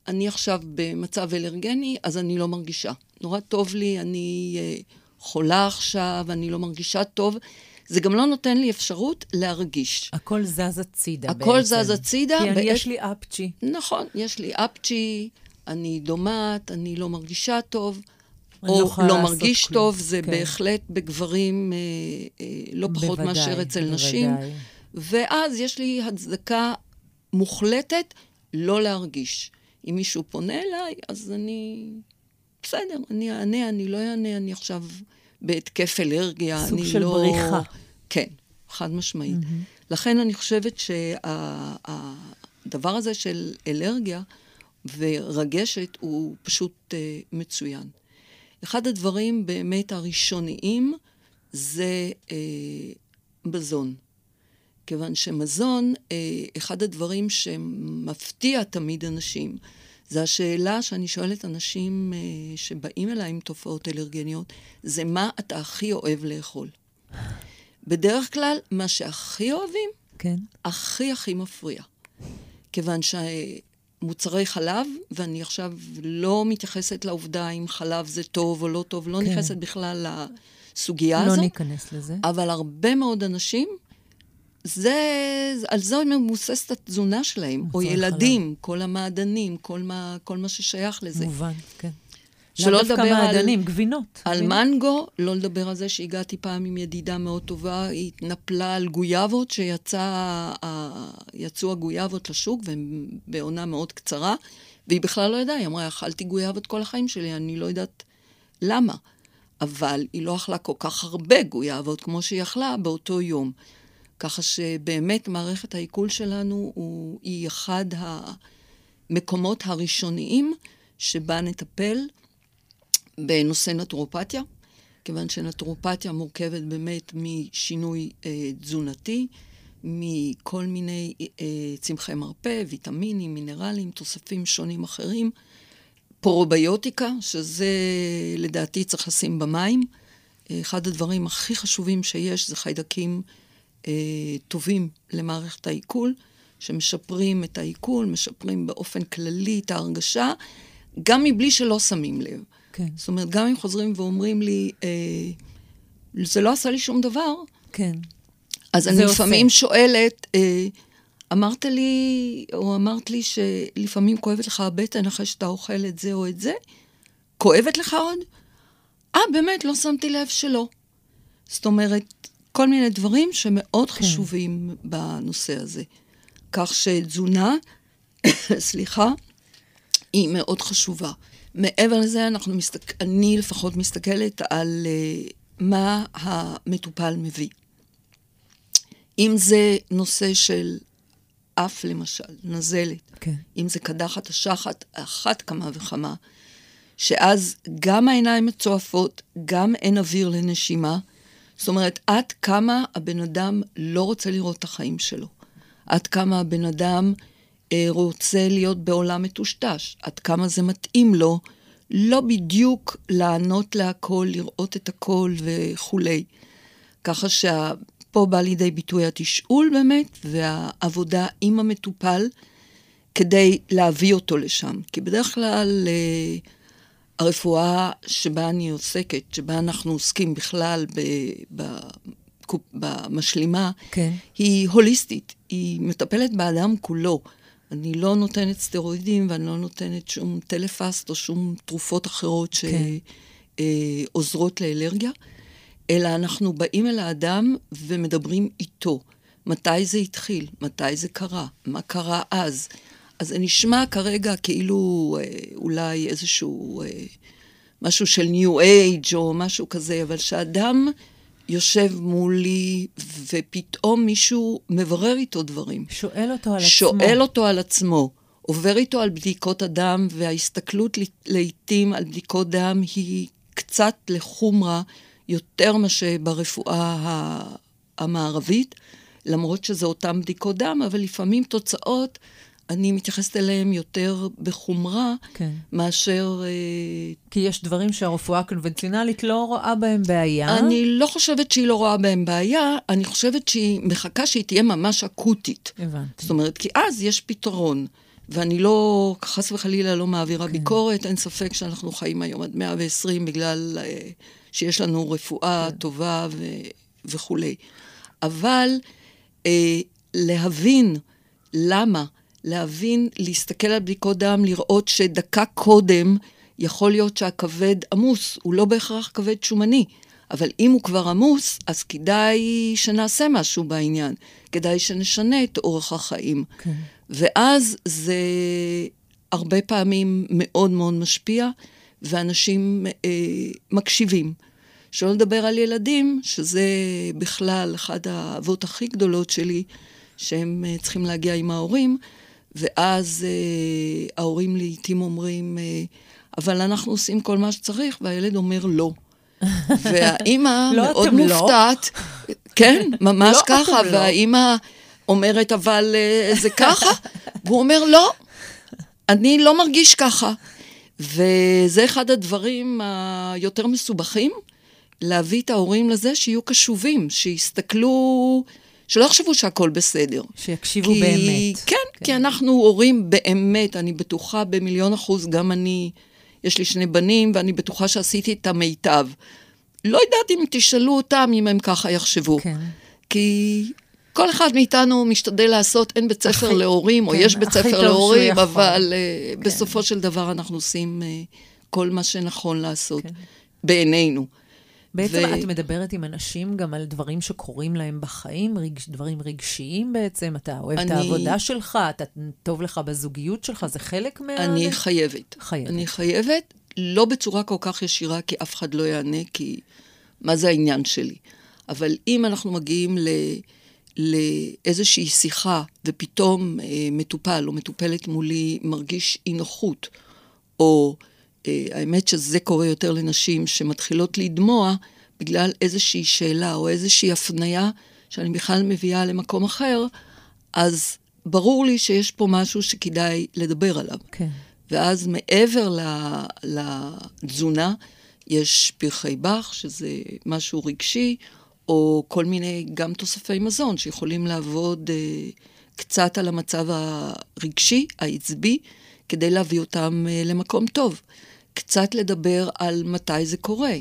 אני עכשיו במצב אלרגני, אז אני לא מרגישה. נורא טוב לי, אני אה, חולה עכשיו, אני לא מרגישה טוב. זה גם לא נותן לי אפשרות להרגיש. הכל זז הצידה הכל בעצם. הכל זז הצידה. כי אני, יש לי אפצ'י. נכון, יש לי אפצ'י, אני דומעת, אני לא מרגישה טוב. או לא, לא מרגיש כלום. טוב, זה כן. בהחלט בגברים אה, אה, לא פחות בוודאי, מאשר אצל בוודאי. נשים. ואז יש לי הצדקה מוחלטת לא להרגיש. אם מישהו פונה אליי, אז אני... בסדר, אני אענה, אני לא אענה, אני עכשיו בהתקף אלרגיה. סוג של לא... בריחה. כן, חד משמעית. Mm-hmm. לכן אני חושבת שהדבר שה, הזה של אלרגיה ורגשת הוא פשוט uh, מצוין. אחד הדברים באמת הראשוניים זה uh, מזון. כיוון שמזון, uh, אחד הדברים שמפתיע תמיד אנשים, זה השאלה שאני שואלת אנשים uh, שבאים אליי עם תופעות אלרגניות, זה מה אתה הכי אוהב לאכול. בדרך כלל, מה שהכי אוהבים, כן. הכי הכי מפריע. כיוון שמוצרי חלב, ואני עכשיו לא מתייחסת לעובדה אם חלב זה טוב או לא טוב, לא כן. נכנסת בכלל לסוגיה לא הזאת. לא ניכנס לזה. אבל הרבה מאוד אנשים זה, על זה מבוססת התזונה שלהם, או ילדים, חלב. כל המעדנים, כל מה, כל מה ששייך לזה. מובן, כן. שלא לדבר על... מעדנים, גבינות. על גבינות. מנגו, לא לדבר על זה שהגעתי פעם עם ידידה מאוד טובה, היא התנפלה על גויאבות, שיצאו הגויאבות לשוק, והן בעונה מאוד קצרה, והיא בכלל לא ידעה, היא אמרה, אכלתי גויאבות כל החיים שלי, אני לא יודעת למה. אבל היא לא אכלה כל כך הרבה גויאבות כמו שהיא אכלה באותו יום. ככה שבאמת מערכת העיכול שלנו הוא, היא אחד המקומות הראשוניים שבה נטפל בנושא נטורופתיה, כיוון שנטורופתיה מורכבת באמת משינוי אה, תזונתי, מכל מיני אה, צמחי מרפא, ויטמינים, מינרלים, תוספים שונים אחרים, פרוביוטיקה, שזה לדעתי צריך לשים במים. אחד הדברים הכי חשובים שיש זה חיידקים אה, טובים למערכת העיכול, שמשפרים את העיכול, משפרים באופן כללי את ההרגשה, גם מבלי שלא שמים לב. כן. זאת אומרת, גם אם חוזרים ואומרים לי, אה, זה לא עשה לי שום דבר, כן. אז אני לפעמים שואלת, אה, אמרת לי, או אמרת לי שלפעמים כואבת לך הבטן אחרי שאתה אוכל את זה או את זה? כואבת לך עוד? אה, באמת, לא שמתי לב שלא. זאת אומרת, כל מיני דברים שמאוד כן. חשובים בנושא הזה. כך שתזונה, סליחה, היא מאוד חשובה. מעבר לזה, אנחנו מסתכל, אני לפחות מסתכלת על uh, מה המטופל מביא. אם זה נושא של אף, למשל, נזלת, כן. אם זה קדחת השחת, אחת כמה וכמה, שאז גם העיניים מצועפות, גם אין אוויר לנשימה. זאת אומרת, עד כמה הבן אדם לא רוצה לראות את החיים שלו. עד כמה הבן אדם רוצה להיות בעולם מטושטש. עד כמה זה מתאים לו לא בדיוק לענות להכל, לראות את הכל וכולי. ככה שפה בא לידי ביטוי התשאול באמת, והעבודה עם המטופל כדי להביא אותו לשם. כי בדרך כלל... אה, הרפואה שבה אני עוסקת, שבה אנחנו עוסקים בכלל ב, ב, במשלימה, כן. היא הוליסטית, היא מטפלת באדם כולו. אני לא נותנת סטרואידים ואני לא נותנת שום טלפסט או שום תרופות אחרות שעוזרות כן. לאלרגיה, אלא אנחנו באים אל האדם ומדברים איתו. מתי זה התחיל? מתי זה קרה? מה קרה אז? אז זה נשמע כרגע כאילו אה, אולי איזשהו אה, משהו של ניו אייג' או משהו כזה, אבל שאדם יושב מולי ופתאום מישהו מברר איתו דברים. שואל אותו על שואל עצמו. שואל אותו על עצמו. עובר איתו על בדיקות הדם, וההסתכלות לעתים על בדיקות דם היא קצת לחומרה יותר מאשר ברפואה המערבית, למרות שזה אותן בדיקות דם, אבל לפעמים תוצאות אני מתייחסת אליהם יותר בחומרה, כן. מאשר... אה, כי יש דברים שהרפואה הקונבנציונלית לא רואה בהם בעיה. אני לא חושבת שהיא לא רואה בהם בעיה, אני חושבת שהיא מחכה שהיא תהיה ממש אקוטית. הבנתי. זאת אומרת, כי אז יש פתרון. ואני לא, חס וחלילה, לא מעבירה כן. ביקורת, אין ספק שאנחנו חיים היום עד 120 בגלל uh, שיש לנו רפואה כן. טובה ו- וכולי. אבל uh, להבין למה להבין, להסתכל על בדיקות דם, לראות שדקה קודם יכול להיות שהכבד עמוס, הוא לא בהכרח כבד שומני, אבל אם הוא כבר עמוס, אז כדאי שנעשה משהו בעניין, כדאי שנשנה את אורח החיים. כן. ואז זה הרבה פעמים מאוד מאוד משפיע, ואנשים אה, מקשיבים. שלא לדבר על ילדים, שזה בכלל אחת האהבות הכי גדולות שלי, שהם אה, צריכים להגיע עם ההורים, ואז אה, ההורים לעיתים אומרים, אה, אבל אנחנו עושים כל מה שצריך, והילד אומר לא. והאימא לא, מאוד לא. מופתעת, לא. כן, ממש לא, ככה. והאימא אומרת, אבל אה, זה ככה? והוא אומר, לא, אני לא מרגיש ככה. וזה אחד הדברים היותר מסובכים, להביא את ההורים לזה שיהיו קשובים, שיסתכלו... שלא יחשבו שהכל בסדר. שיקשיבו כי, באמת. כן, כן, כי אנחנו הורים באמת, אני בטוחה במיליון אחוז, גם אני, יש לי שני בנים, ואני בטוחה שעשיתי את המיטב. לא יודעת אם תשאלו אותם אם הם ככה יחשבו. כן. כי כל אחד מאיתנו משתדל לעשות, אין בית ספר להורים, כן, או יש בית ספר להורים, אבל uh, כן. בסופו של דבר אנחנו עושים uh, כל מה שנכון לעשות, כן. בעינינו. בעצם ו... את מדברת עם אנשים גם על דברים שקורים להם בחיים, רגש, דברים רגשיים בעצם, אתה אוהב אני... את העבודה שלך, אתה טוב לך בזוגיות שלך, זה חלק מה... אני חייבת. חייבת. אני חייבת, לא בצורה כל כך ישירה, כי אף אחד לא יענה, כי מה זה העניין שלי. אבל אם אנחנו מגיעים ל... לאיזושהי שיחה, ופתאום אה, מטופל או מטופלת מולי מרגיש אי נוחות, או האמת שזה קורה יותר לנשים שמתחילות לדמוע בגלל איזושהי שאלה או איזושהי הפניה שאני בכלל מביאה למקום אחר, אז ברור לי שיש פה משהו שכדאי לדבר עליו. כן. ואז מעבר לתזונה, יש פרחי באך, שזה משהו רגשי, או כל מיני גם תוספי מזון שיכולים לעבוד אה, קצת על המצב הרגשי, העצבי, כדי להביא אותם אה, למקום טוב. קצת לדבר על מתי זה קורה,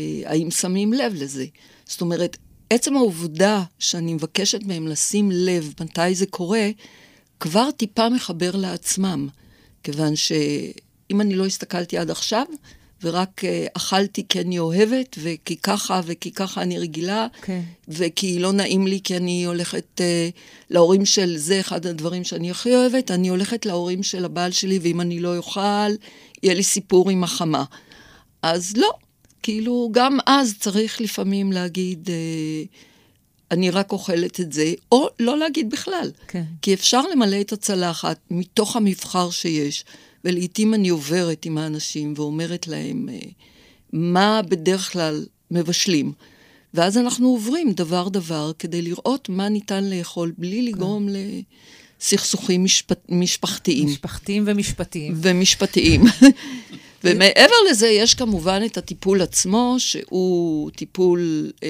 אה, האם שמים לב לזה. זאת אומרת, עצם העובדה שאני מבקשת מהם לשים לב מתי זה קורה, כבר טיפה מחבר לעצמם. כיוון שאם אני לא הסתכלתי עד עכשיו, ורק uh, אכלתי כי אני אוהבת, וכי ככה וכי ככה אני רגילה, כן. Okay. וכי לא נעים לי כי אני הולכת uh, להורים של, זה אחד הדברים שאני הכי אוהבת, אני הולכת להורים של הבעל שלי, ואם אני לא אוכל, יהיה לי סיפור עם החמה. אז לא, כאילו, גם אז צריך לפעמים להגיד, uh, אני רק אוכלת את זה, או לא להגיד בכלל. כן. כי אפשר למלא את הצלחת מתוך המבחר שיש, ולעיתים אני עוברת עם האנשים ואומרת להם אה, מה בדרך כלל מבשלים. ואז אנחנו עוברים דבר-דבר כדי לראות מה ניתן לאכול בלי כן. לגרום כן. לסכסוכים משפט, משפחתיים. משפחתיים ומשפטיים. ומשפטיים. ומעבר לזה, יש כמובן את הטיפול עצמו, שהוא טיפול... אה,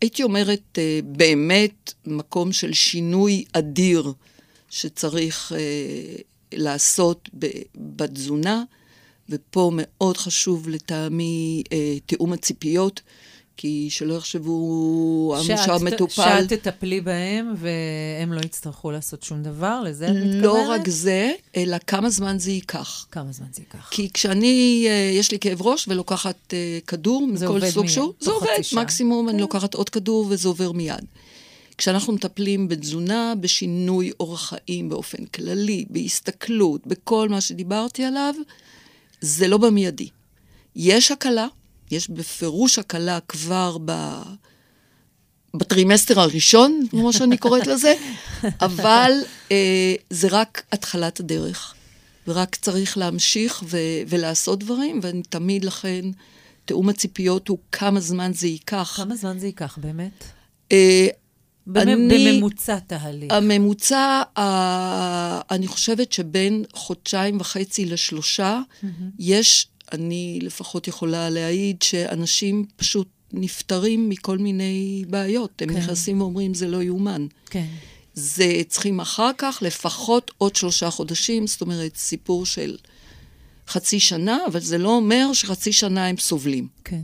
הייתי אומרת, אה, באמת מקום של שינוי אדיר שצריך אה, לעשות בתזונה, ופה מאוד חשוב לטעמי אה, תיאום הציפיות. כי שלא יחשבו שהמטופל... שאת תטפלי בהם והם לא יצטרכו לעשות שום דבר, לזה את מתכוונת? לא רק זה, אלא כמה זמן זה ייקח. כמה זמן זה ייקח. כי כשאני, אה, יש לי כאב ראש ולוקחת אה, כדור מכל סוג שהוא, זה עובד, מקסימום אני כן. לוקחת עוד כדור וזה עובר מיד. כשאנחנו מטפלים בתזונה, בשינוי אורח חיים באופן כללי, בהסתכלות, בכל מה שדיברתי עליו, זה לא במיידי. יש הקלה, יש בפירוש הקלה כבר ב... בטרימסטר הראשון, כמו שאני קוראת לזה, אבל אה, זה רק התחלת הדרך, ורק צריך להמשיך ו- ולעשות דברים, ואני תמיד לכן, תיאום הציפיות הוא כמה זמן זה ייקח. כמה זמן זה ייקח, באמת? אה, אני, בממוצע תהליך. הממוצע, אה, אני חושבת שבין חודשיים וחצי לשלושה, mm-hmm. יש אני לפחות יכולה להעיד שאנשים פשוט נפטרים מכל מיני בעיות. הם כן. נכנסים ואומרים, זה לא יאומן. כן. זה צריכים אחר כך לפחות עוד שלושה חודשים, זאת אומרת, סיפור של חצי שנה, אבל זה לא אומר שחצי שנה הם סובלים. כן.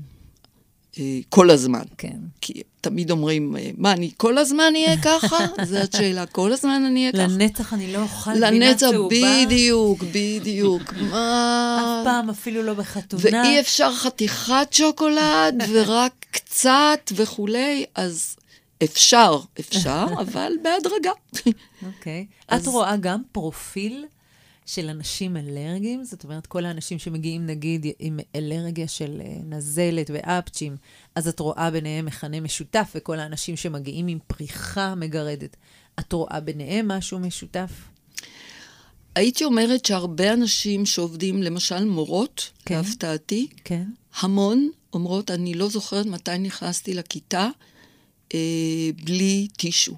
אה, כל הזמן. כן. כי תמיד אומרים, אה, מה, אני כל הזמן אהיה ככה? זו השאלה, כל הזמן אני אהיה ככה. לנצח אני לא אוכל גבינה צהובה? לנצח, בדיוק, בדיוק. מה... אף פעם, אפילו לא בחתונה. ואי אפשר חתיכת שוקולד, ורק קצת וכולי, אז אפשר, אפשר, אבל בהדרגה. אוקיי. את רואה גם פרופיל? של אנשים אלרגיים, זאת אומרת, כל האנשים שמגיעים, נגיד, עם אלרגיה של אה, נזלת ואפצ'ים, אז את רואה ביניהם מכנה משותף, וכל האנשים שמגיעים עם פריחה מגרדת, את רואה ביניהם משהו משותף? הייתי אומרת שהרבה אנשים שעובדים, למשל מורות, כן, להפתעתי, כן. המון אומרות, אני לא זוכרת מתי נכנסתי לכיתה אה, בלי טישו,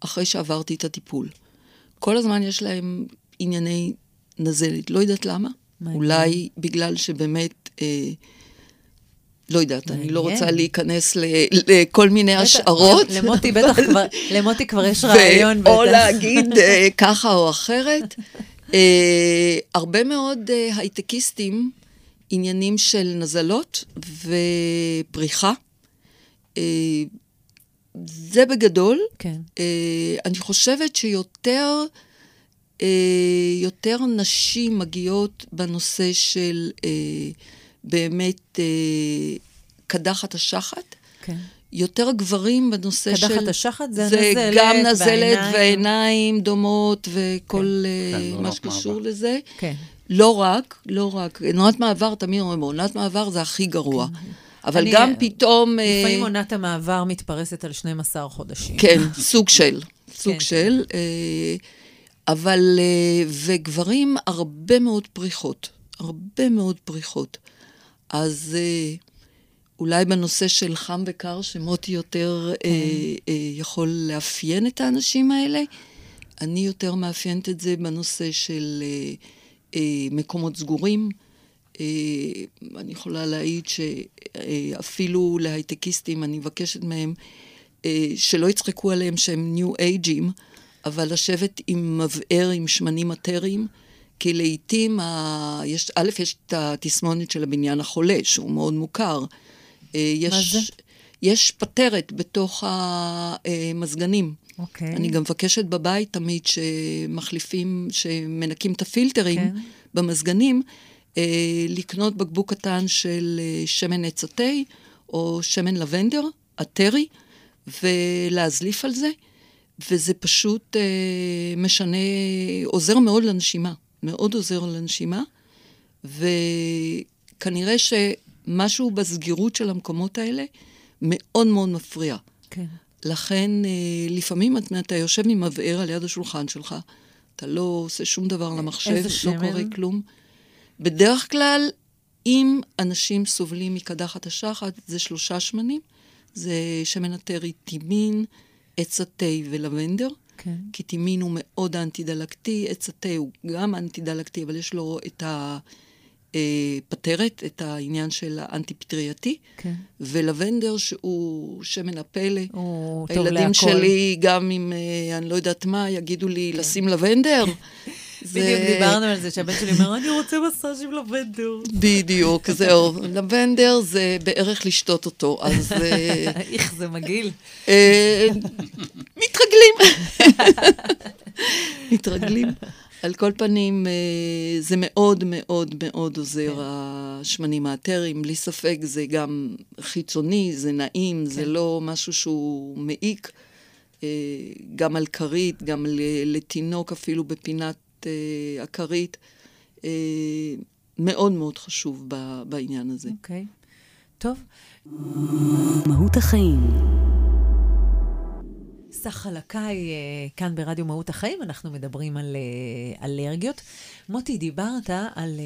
אחרי שעברתי את הטיפול. כל הזמן יש להם ענייני נזלת. לא יודעת למה. אולי בגלל שבאמת... אה, לא יודעת. אני לא רוצה להיכנס לכל מיני השערות. למוטי בטח כבר, למוטי כבר יש רעיון. או להגיד אה, ככה או אחרת. אה, הרבה מאוד אה, הייטקיסטים, עניינים של נזלות ופריחה. זה בגדול. כן. אני חושבת שיותר... אה, יותר נשים מגיעות בנושא של אה, באמת אה, קדחת השחת. כן. יותר גברים בנושא קדחת של... קדחת השחת זה, זה נזלת, גם נזלת ועיניים דומות וכל כן. uh, כן, מה שקשור מעבר. לזה. כן. לא רק, לא רק. עונת מעבר, תמיד אומרים, עונת מעבר זה הכי גרוע. כן. אבל אני, גם פתאום... לפעמים עונת המעבר מתפרסת על 12 חודשים. כן, סוג של. סוג כן. של. Uh, אבל, אה, וגברים, הרבה מאוד פריחות. הרבה מאוד פריחות. אז אה, אולי בנושא של חם וקר, שמוטי יותר כן. אה, אה, יכול לאפיין את האנשים האלה, אני יותר מאפיינת את זה בנושא של אה, אה, מקומות סגורים. אה, אני יכולה להעיד שאפילו להייטקיסטים, אני מבקשת מהם אה, שלא יצחקו עליהם שהם ניו אייג'ים, אבל לשבת עם מבער עם שמנים מטריים, כי לעיתים, ה... יש, א', יש את התסמונת של הבניין החולה, שהוא מאוד מוכר. אה, יש, מה זה? יש פטרת בתוך המזגנים. אוקיי. אני גם מבקשת בבית תמיד שמחליפים, שמנקים את הפילטרים כן. במזגנים, אה, לקנות בקבוק קטן של אה, שמן עץ התה או שמן לבנדר, הטרי, ולהזליף על זה, וזה פשוט אה, משנה, עוזר מאוד לנשימה, מאוד עוזר לנשימה, וכנראה שמשהו בסגירות של המקומות האלה מאוד מאוד מפריע. כן. לכן, אה, לפעמים אתה, אתה יושב עם מבער על יד השולחן שלך, אתה לא עושה שום דבר למחשב, לא קורה כלום. בדרך כלל, אם אנשים סובלים מקדחת השחת, זה שלושה שמנים. זה שמן הטרי טימין, עץ התה ולבנדר. כן. כי טימין הוא מאוד אנטי-דלקתי, עץ התה הוא גם אנטי-דלקתי, אבל יש לו את הפטרת, את העניין של האנטי-פטרייתי. כן. ולבנדר, שהוא שמן הפלא. הוא טוב להכל. הילדים שלי, גם אם אה, אני לא יודעת מה, יגידו לי כן. לשים לבנדר. בדיוק דיברנו על זה, שהבן שלי אומר, אני רוצה מסאז' עם לבנדר. בדיוק, זהו. לבנדר זה בערך לשתות אותו, אז... אה, איך זה מגעיל. אה, מתרגלים. מתרגלים. על כל פנים, אה, זה מאוד מאוד מאוד עוזר, כן. השמנים האתריים. בלי ספק זה גם חיצוני, זה נעים, כן. זה לא משהו שהוא מעיק. גם על כרית, גם לתינוק אפילו בפינת אה, הכרית, אה, מאוד מאוד חשוב ב, בעניין הזה. אוקיי. Okay. טוב. מהות החיים. סך חלקאי, אה, כאן ברדיו מהות החיים, אנחנו מדברים על אלרגיות. מוטי, דיברת על,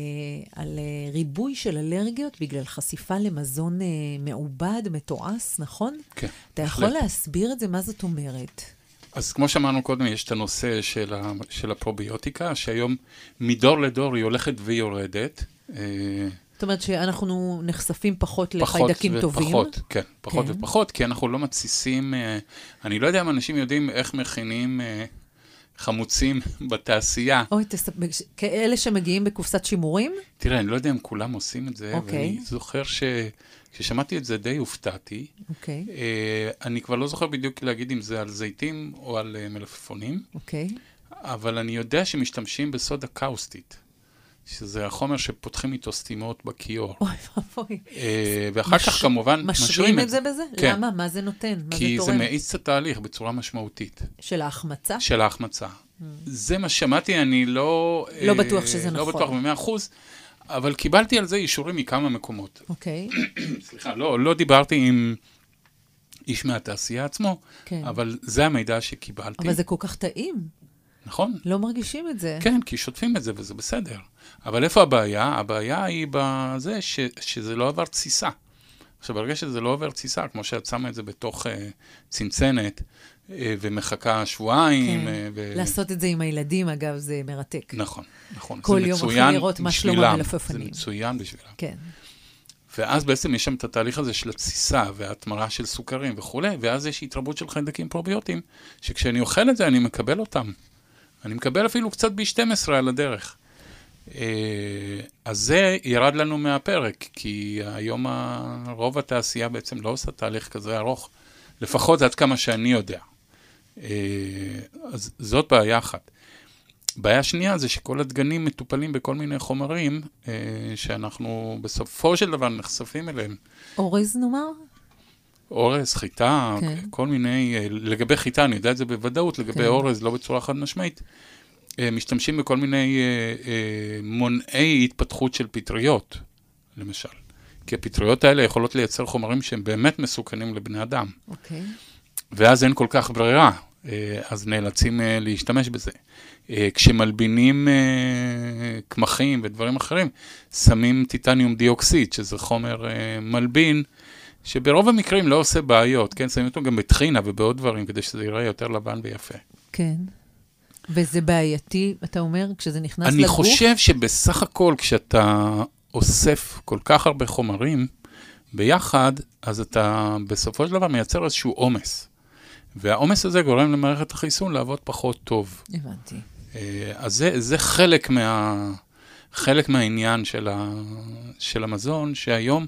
על ריבוי של אלרגיות בגלל חשיפה למזון מעובד, מתועש, נכון? כן. אתה יכול להסביר את זה? מה זאת אומרת? אז כמו שאמרנו קודם, יש את הנושא של, ה, של הפרוביוטיקה, שהיום מדור לדור היא הולכת ויורדת. אה, זאת אומרת שאנחנו נחשפים פחות, פחות לחיידקים ופחות, טובים. פחות, כן, פחות כן. ופחות, כי אנחנו לא מתסיסים, אה, אני לא יודע אם אנשים יודעים איך מכינים אה, חמוצים בתעשייה. אוי, תספר, כאלה שמגיעים בקופסת שימורים? תראה, אני לא יודע אם כולם עושים את זה, אוקיי. ואני זוכר ש... כששמעתי את זה די הופתעתי. אוקיי. Okay. אה, uh, אני כבר לא זוכר בדיוק להגיד אם זה על זיתים או על uh, מלפפונים. אוקיי. Okay. אבל אני יודע שמשתמשים בסודה קאוסטית, שזה החומר שפותחים איתו סתימות בכיור. אוי ואבוי. Uh, ואחר מש... כך כמובן משרים את זה בזה? כן. למה? מה זה נותן? מה זה תורם? כי זה מאיץ את התהליך בצורה משמעותית. של ההחמצה? של ההחמצה. Mm. זה מה ששמעתי, אני לא... לא uh, בטוח שזה לא נכון. לא בטוח במאה אחוז. אבל קיבלתי על זה אישורים מכמה מקומות. אוקיי. סליחה, לא, לא דיברתי עם איש מהתעשייה עצמו, כן. אבל זה המידע שקיבלתי. אבל זה כל כך טעים. נכון. לא מרגישים את זה. כן, כי שוטפים את זה וזה בסדר. אבל איפה הבעיה? הבעיה היא בזה ש, שזה לא עבר תסיסה. עכשיו, ברגע שזה לא עובר תסיסה, כמו שאת שמה את זה בתוך uh, צנצנת, ומחכה שבועיים. כן. אה, ו... לעשות את זה עם הילדים, אגב, זה מרתק. נכון, נכון. כל יום הולכים לראות מה שלום המלפפנים. זה מצוין בשבילם. כן. ואז בעצם יש שם את התהליך הזה של התסיסה וההתמרה של סוכרים וכולי, ואז יש התרבות של חיידקים פרוביוטיים, שכשאני אוכל את זה אני מקבל אותם. אני מקבל אפילו קצת ב-12 על הדרך. אה, אז זה ירד לנו מהפרק, כי היום רוב התעשייה בעצם לא עושה תהליך כזה ארוך, לפחות עד כמה שאני יודע. אה, אז זאת בעיה אחת. בעיה שנייה זה שכל הדגנים מטופלים בכל מיני חומרים אה, שאנחנו בסופו של דבר נחשפים אליהם. אורז נאמר? אורז, חיטה, כן. כל מיני, אה, לגבי חיטה, אני יודע את זה בוודאות, לגבי כן. אורז, לא בצורה חד משמעית, משתמשים בכל מיני מונעי התפתחות של פטריות, למשל. כי הפטריות האלה יכולות לייצר חומרים שהם באמת מסוכנים לבני אדם. אוקיי. ואז אין כל כך ברירה. אה, אז נאלצים אה, להשתמש בזה. אה, כשמלבינים קמחים ודברים אחרים, שמים טיטניום דיאוקסיד, שזה חומר מלבין, שברוב המקרים לא עושה בעיות, כן? שמים אותו גם בטחינה ובעוד דברים, כדי שזה ייראה יותר לבן ויפה. כן. וזה בעייתי, אתה אומר, כשזה נכנס אני לגוף? אני חושב שבסך הכל, כשאתה אוסף כל כך הרבה חומרים ביחד, אז אתה בסופו של דבר מייצר איזשהו עומס. והעומס הזה גורם למערכת החיסון לעבוד פחות טוב. הבנתי. אה, אז זה, זה חלק, מה, חלק מהעניין של, ה, של המזון, שהיום,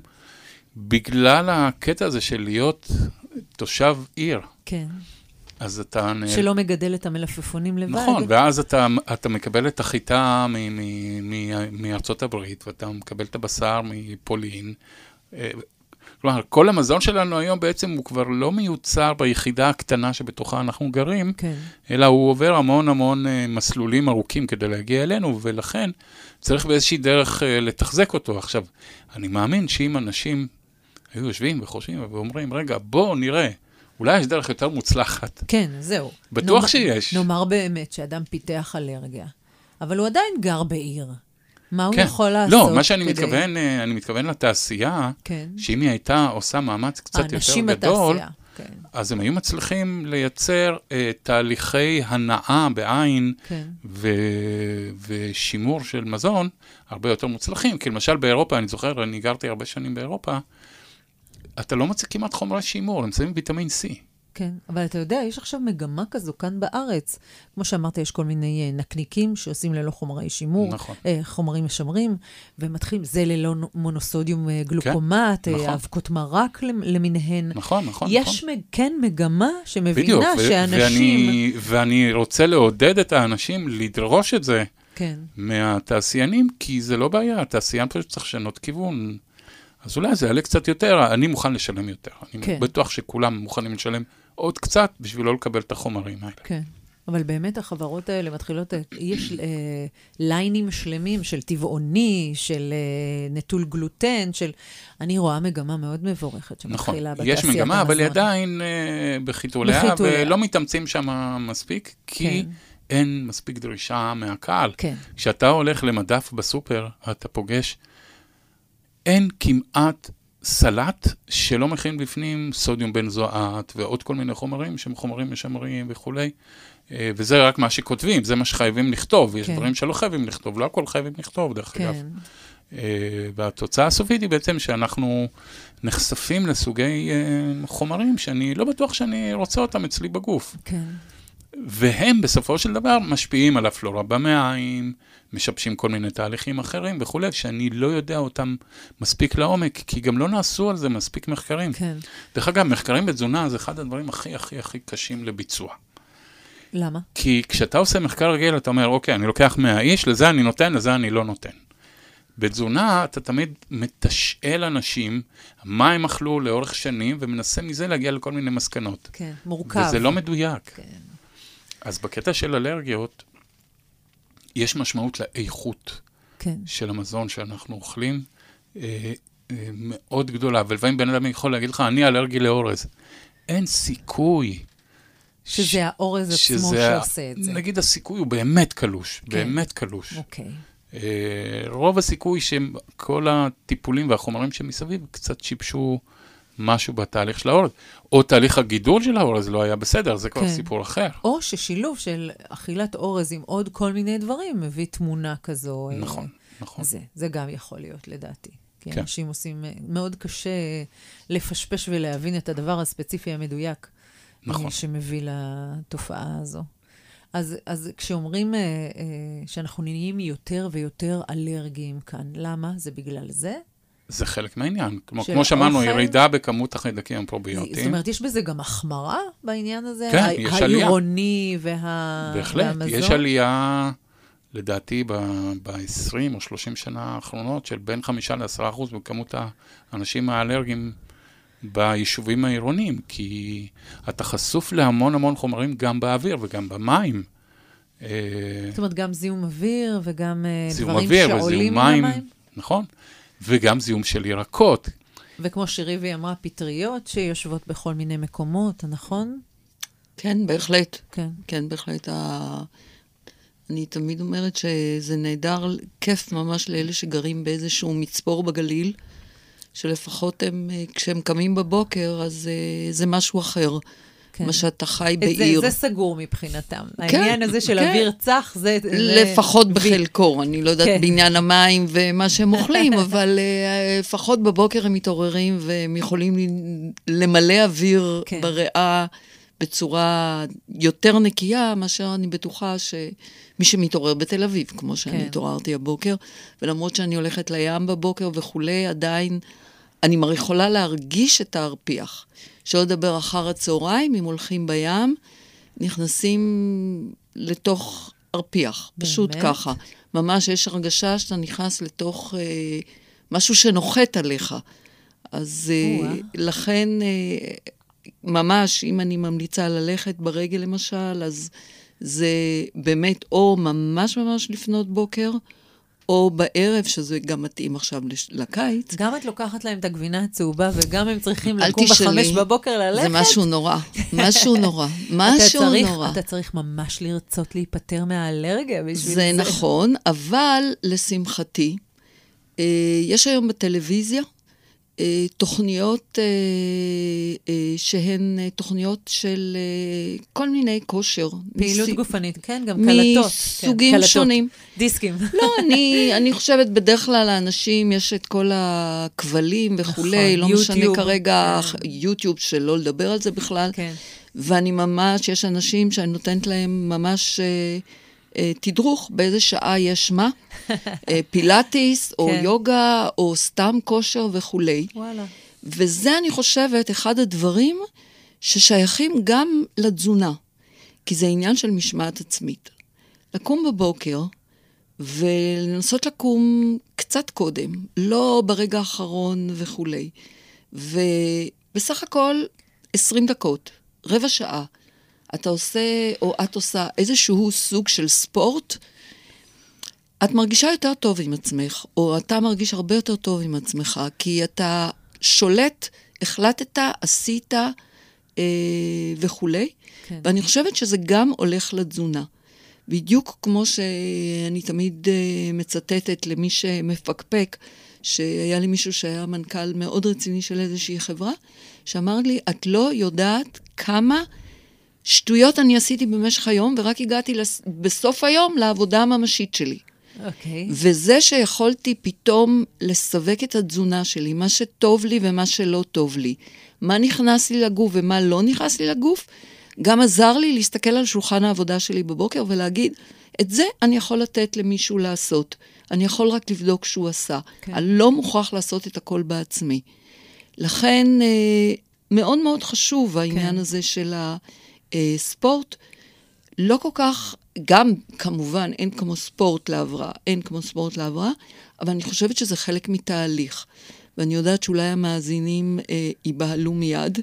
בגלל הקטע הזה של להיות תושב עיר, כן. אז אתה... שלא מגדל את המלפפונים לבד. נכון, ואז אתה, אתה מקבל את החיטה מארצות הברית, ואתה מקבל את הבשר מפולין. אה, כלומר, כל המזון שלנו היום בעצם הוא כבר לא מיוצר ביחידה הקטנה שבתוכה אנחנו גרים, כן. אלא הוא עובר המון המון uh, מסלולים ארוכים כדי להגיע אלינו, ולכן צריך באיזושהי דרך uh, לתחזק אותו. עכשיו, אני מאמין שאם אנשים היו יושבים וחושבים ואומרים, רגע, בואו נראה. אולי יש דרך יותר מוצלחת. כן, זהו. בטוח נאמר, שיש. נאמר באמת שאדם פיתח אלרגיה, אבל הוא עדיין גר בעיר. מה הוא כן. יכול לעשות לא, מה שאני כדי... מתכוון, אה, אני מתכוון לתעשייה, כן. שאם היא הייתה עושה מאמץ קצת יותר גדול, בתעשייה, כן. אז הם היו מצליחים לייצר אה, תהליכי הנאה בעין כן. ו... ושימור של מזון הרבה יותר מוצלחים. כי למשל באירופה, אני זוכר, אני גרתי הרבה שנים באירופה, אתה לא מוצא כמעט חומרי שימור, הם שמים ויטמין C. כן, אבל אתה יודע, יש עכשיו מגמה כזו כאן בארץ. כמו שאמרת, יש כל מיני uh, נקניקים שעושים ללא חומרי שימור, נכון. uh, חומרים משמרים, ומתחילים, זה ללא מונוסודיום uh, גלוקומט, כן, נכון. אבקות מרק למיניהן. נכון, נכון, יש נכון. מג, כן מגמה שמבינה בדיוק, שאנשים... ואני, ואני רוצה לעודד את האנשים לדרוש את זה כן. מהתעשיינים, כי זה לא בעיה, התעשיין פשוט צריך לשנות כיוון. אז אולי זה יעלה קצת יותר, אני מוכן לשלם יותר. אני כן. בטוח שכולם מוכנים לשלם עוד קצת בשביל לא לקבל את החומרים האלה. כן. אבל באמת החברות האלה מתחילות, יש אה, ליינים שלמים של טבעוני, של אה, נטול גלוטן, של... אני רואה מגמה מאוד מבורכת שמתחילה נכון, בתעשיית המזון. יש מגמה, אבל היא עדיין אה, בחיתוליה, בחיתוליה. ולא מתאמצים שם מספיק, כי כן. אין מספיק דרישה מהקהל. כן. כשאתה הולך למדף בסופר, אתה פוגש, אין כמעט סלט שלא מכין בפנים סודיום בנזואט ועוד כל מיני חומרים שהם חומרים משמרים וכולי. אה, וזה רק מה שכותבים, זה מה שחייבים לכתוב. יש כן. דברים שלא חייבים לכתוב, לא הכל חייבים לכתוב, דרך אגב. כן. אה, והתוצאה הסופית היא בעצם שאנחנו נחשפים לסוגי אה, חומרים שאני לא בטוח שאני רוצה אותם אצלי בגוף. כן. והם בסופו של דבר משפיעים על הפלורה במעיים, משבשים כל מיני תהליכים אחרים וכולי, שאני לא יודע אותם מספיק לעומק, כי גם לא נעשו על זה מספיק מחקרים. כן. דרך אגב, מחקרים בתזונה זה אחד הדברים הכי הכי הכי קשים לביצוע. למה? כי כשאתה עושה מחקר רגיל, אתה אומר, אוקיי, אני לוקח 100 איש, לזה אני נותן, לזה אני לא נותן. בתזונה אתה תמיד מתשאל אנשים מה הם אכלו לאורך שנים, ומנסה מזה להגיע לכל מיני מסקנות. כן, מורכב. וזה לא מדויק. כן. אז בקטע של אלרגיות, יש משמעות לאיכות כן. של המזון שאנחנו אוכלים, אה, אה, מאוד גדולה. ולפעמים בן אדם יכול להגיד לך, אני אלרגי לאורז. אין סיכוי. שזה ש... האורז עצמו שזה שעושה את זה. נגיד הסיכוי הוא באמת קלוש, כן. באמת קלוש. אוקיי. אה, רוב הסיכוי שכל הטיפולים והחומרים שמסביב קצת שיבשו משהו בתהליך של האורז. או תהליך הגידול של האורז לא היה בסדר, זה כבר כן. סיפור אחר. או ששילוב של אכילת אורז עם עוד כל מיני דברים מביא תמונה כזו. אה, נכון, נכון. זה, זה גם יכול להיות, לדעתי. כי כן. אנשים עושים, אה, מאוד קשה לפשפש ולהבין את הדבר הספציפי המדויק. נכון. אה, שמביא לתופעה הזו. אז, אז כשאומרים אה, אה, שאנחנו נהיים יותר ויותר אלרגיים כאן, למה? זה בגלל זה? זה חלק מהעניין. כמו, כמו שאמרנו, האוכל? ירידה בכמות החיידקים זאת הפרוביוטיים. אומרת, יש בזה גם החמרה בעניין הזה? כן, ה- יש עלייה. העירוני וה... בהחלט, והמזון? יש עלייה, לדעתי, ב-20 או 30 שנה האחרונות, של בין 5 ל-10 אחוז בכמות האנשים האלרגיים ביישובים העירוניים, כי אתה חשוף להמון המון חומרים גם באוויר וגם במים. אה, זאת אומרת, גם זיהום אוויר וגם אה, זיהום דברים אוויר שעולים מים, המים? נכון, וגם זיהום של ירקות. וכמו שריבי אמרה, פטריות שיושבות בכל מיני מקומות, נכון? כן, בהחלט. כן. כן, בהחלט. ה... אני תמיד אומרת שזה נהדר, כיף ממש לאלה שגרים באיזשהו מצפור בגליל, שלפחות הם, אה, כשהם קמים בבוקר, אז uh, זה משהו אחר. כן. מה שאתה חי בעיר. זה, זה סגור מבחינתם. העניין הזה של כן. אוויר צח, זה... זה- לפחות בחלקו, אני לא יודעת כן. בעניין המים ומה שהם אוכלים, אבל אה, לפחות בבוקר הם מתעוררים והם יכולים למלא אוויר כן. בריאה בצורה יותר נקייה, מאשר אני בטוחה שמי שמתעורר בתל אביב, כמו שאני כן. התעוררתי הבוקר, ולמרות שאני הולכת לים בבוקר וכולי, עדיין אני יכולה להרגיש את הארפיח. שלא לדבר אחר הצהריים, אם הולכים בים, נכנסים לתוך ארפיח, פשוט באמת? ככה. ממש יש הרגשה שאתה נכנס לתוך אה, משהו שנוחת עליך. אז אה. לכן, אה, ממש, אם אני ממליצה ללכת ברגל למשל, אז זה באמת או ממש ממש לפנות בוקר, או בערב, שזה גם מתאים עכשיו לש- לקיץ. גם את לוקחת להם את הגבינה הצהובה, וגם הם צריכים לקום תשאלי. בחמש בבוקר ללכת. זה משהו נורא, משהו נורא, אתה משהו צריך, נורא. אתה צריך ממש לרצות להיפטר מהאלרגיה בשביל זה. זה נכון, אבל לשמחתי, אה, יש היום בטלוויזיה תוכניות אה, אה, שהן אה, תוכניות של אה, כל מיני כושר. פעילות מסי- גופנית, כן, גם קלטות. מסוגים כן. שונים. דיסקים. לא, אני, אני חושבת, בדרך כלל לאנשים יש את כל הכבלים וכולי, נכון, לא משנה יוטיוב, כרגע, כן. יוטיוב, שלא לדבר על זה בכלל. כן. ואני ממש, יש אנשים שאני נותנת להם ממש אה, אה, תדרוך באיזה שעה יש מה, אה, פילאטיס, או כן. יוגה, או סתם כושר וכולי. וואלה. וזה, אני חושבת, אחד הדברים ששייכים גם לתזונה, כי זה עניין של משמעת עצמית. לקום בבוקר ולנסות לקום קצת קודם, לא ברגע האחרון וכולי. ובסך הכל 20 דקות, רבע שעה, אתה עושה, או את עושה איזשהו סוג של ספורט, את מרגישה יותר טוב עם עצמך, או אתה מרגיש הרבה יותר טוב עם עצמך, כי אתה שולט, החלטת, עשית אה, וכולי. כן. ואני חושבת שזה גם הולך לתזונה. בדיוק כמו שאני תמיד אה, מצטטת למי שמפקפק, שהיה לי מישהו שהיה מנכ"ל מאוד רציני של איזושהי חברה, שאמר לי, את לא יודעת כמה שטויות אני עשיתי במשך היום, ורק הגעתי לס... בסוף היום לעבודה הממשית שלי. אוקיי. וזה שיכולתי פתאום לסווג את התזונה שלי, מה שטוב לי ומה שלא טוב לי, מה נכנס לי לגוף ומה לא נכנס לי לגוף, גם עזר לי להסתכל על שולחן העבודה שלי בבוקר ולהגיד, את זה אני יכול לתת למישהו לעשות. אני יכול רק לבדוק שהוא עשה. כן. כן. אני לא מוכרח לעשות את הכל בעצמי. לכן, אה, מאוד מאוד חשוב העניין כן. הזה של הספורט. לא כל כך, גם כמובן אין כמו ספורט להבראה, אין כמו ספורט להבראה, אבל אני חושבת שזה חלק מתהליך. ואני יודעת שאולי המאזינים אה, ייבהלו מיד,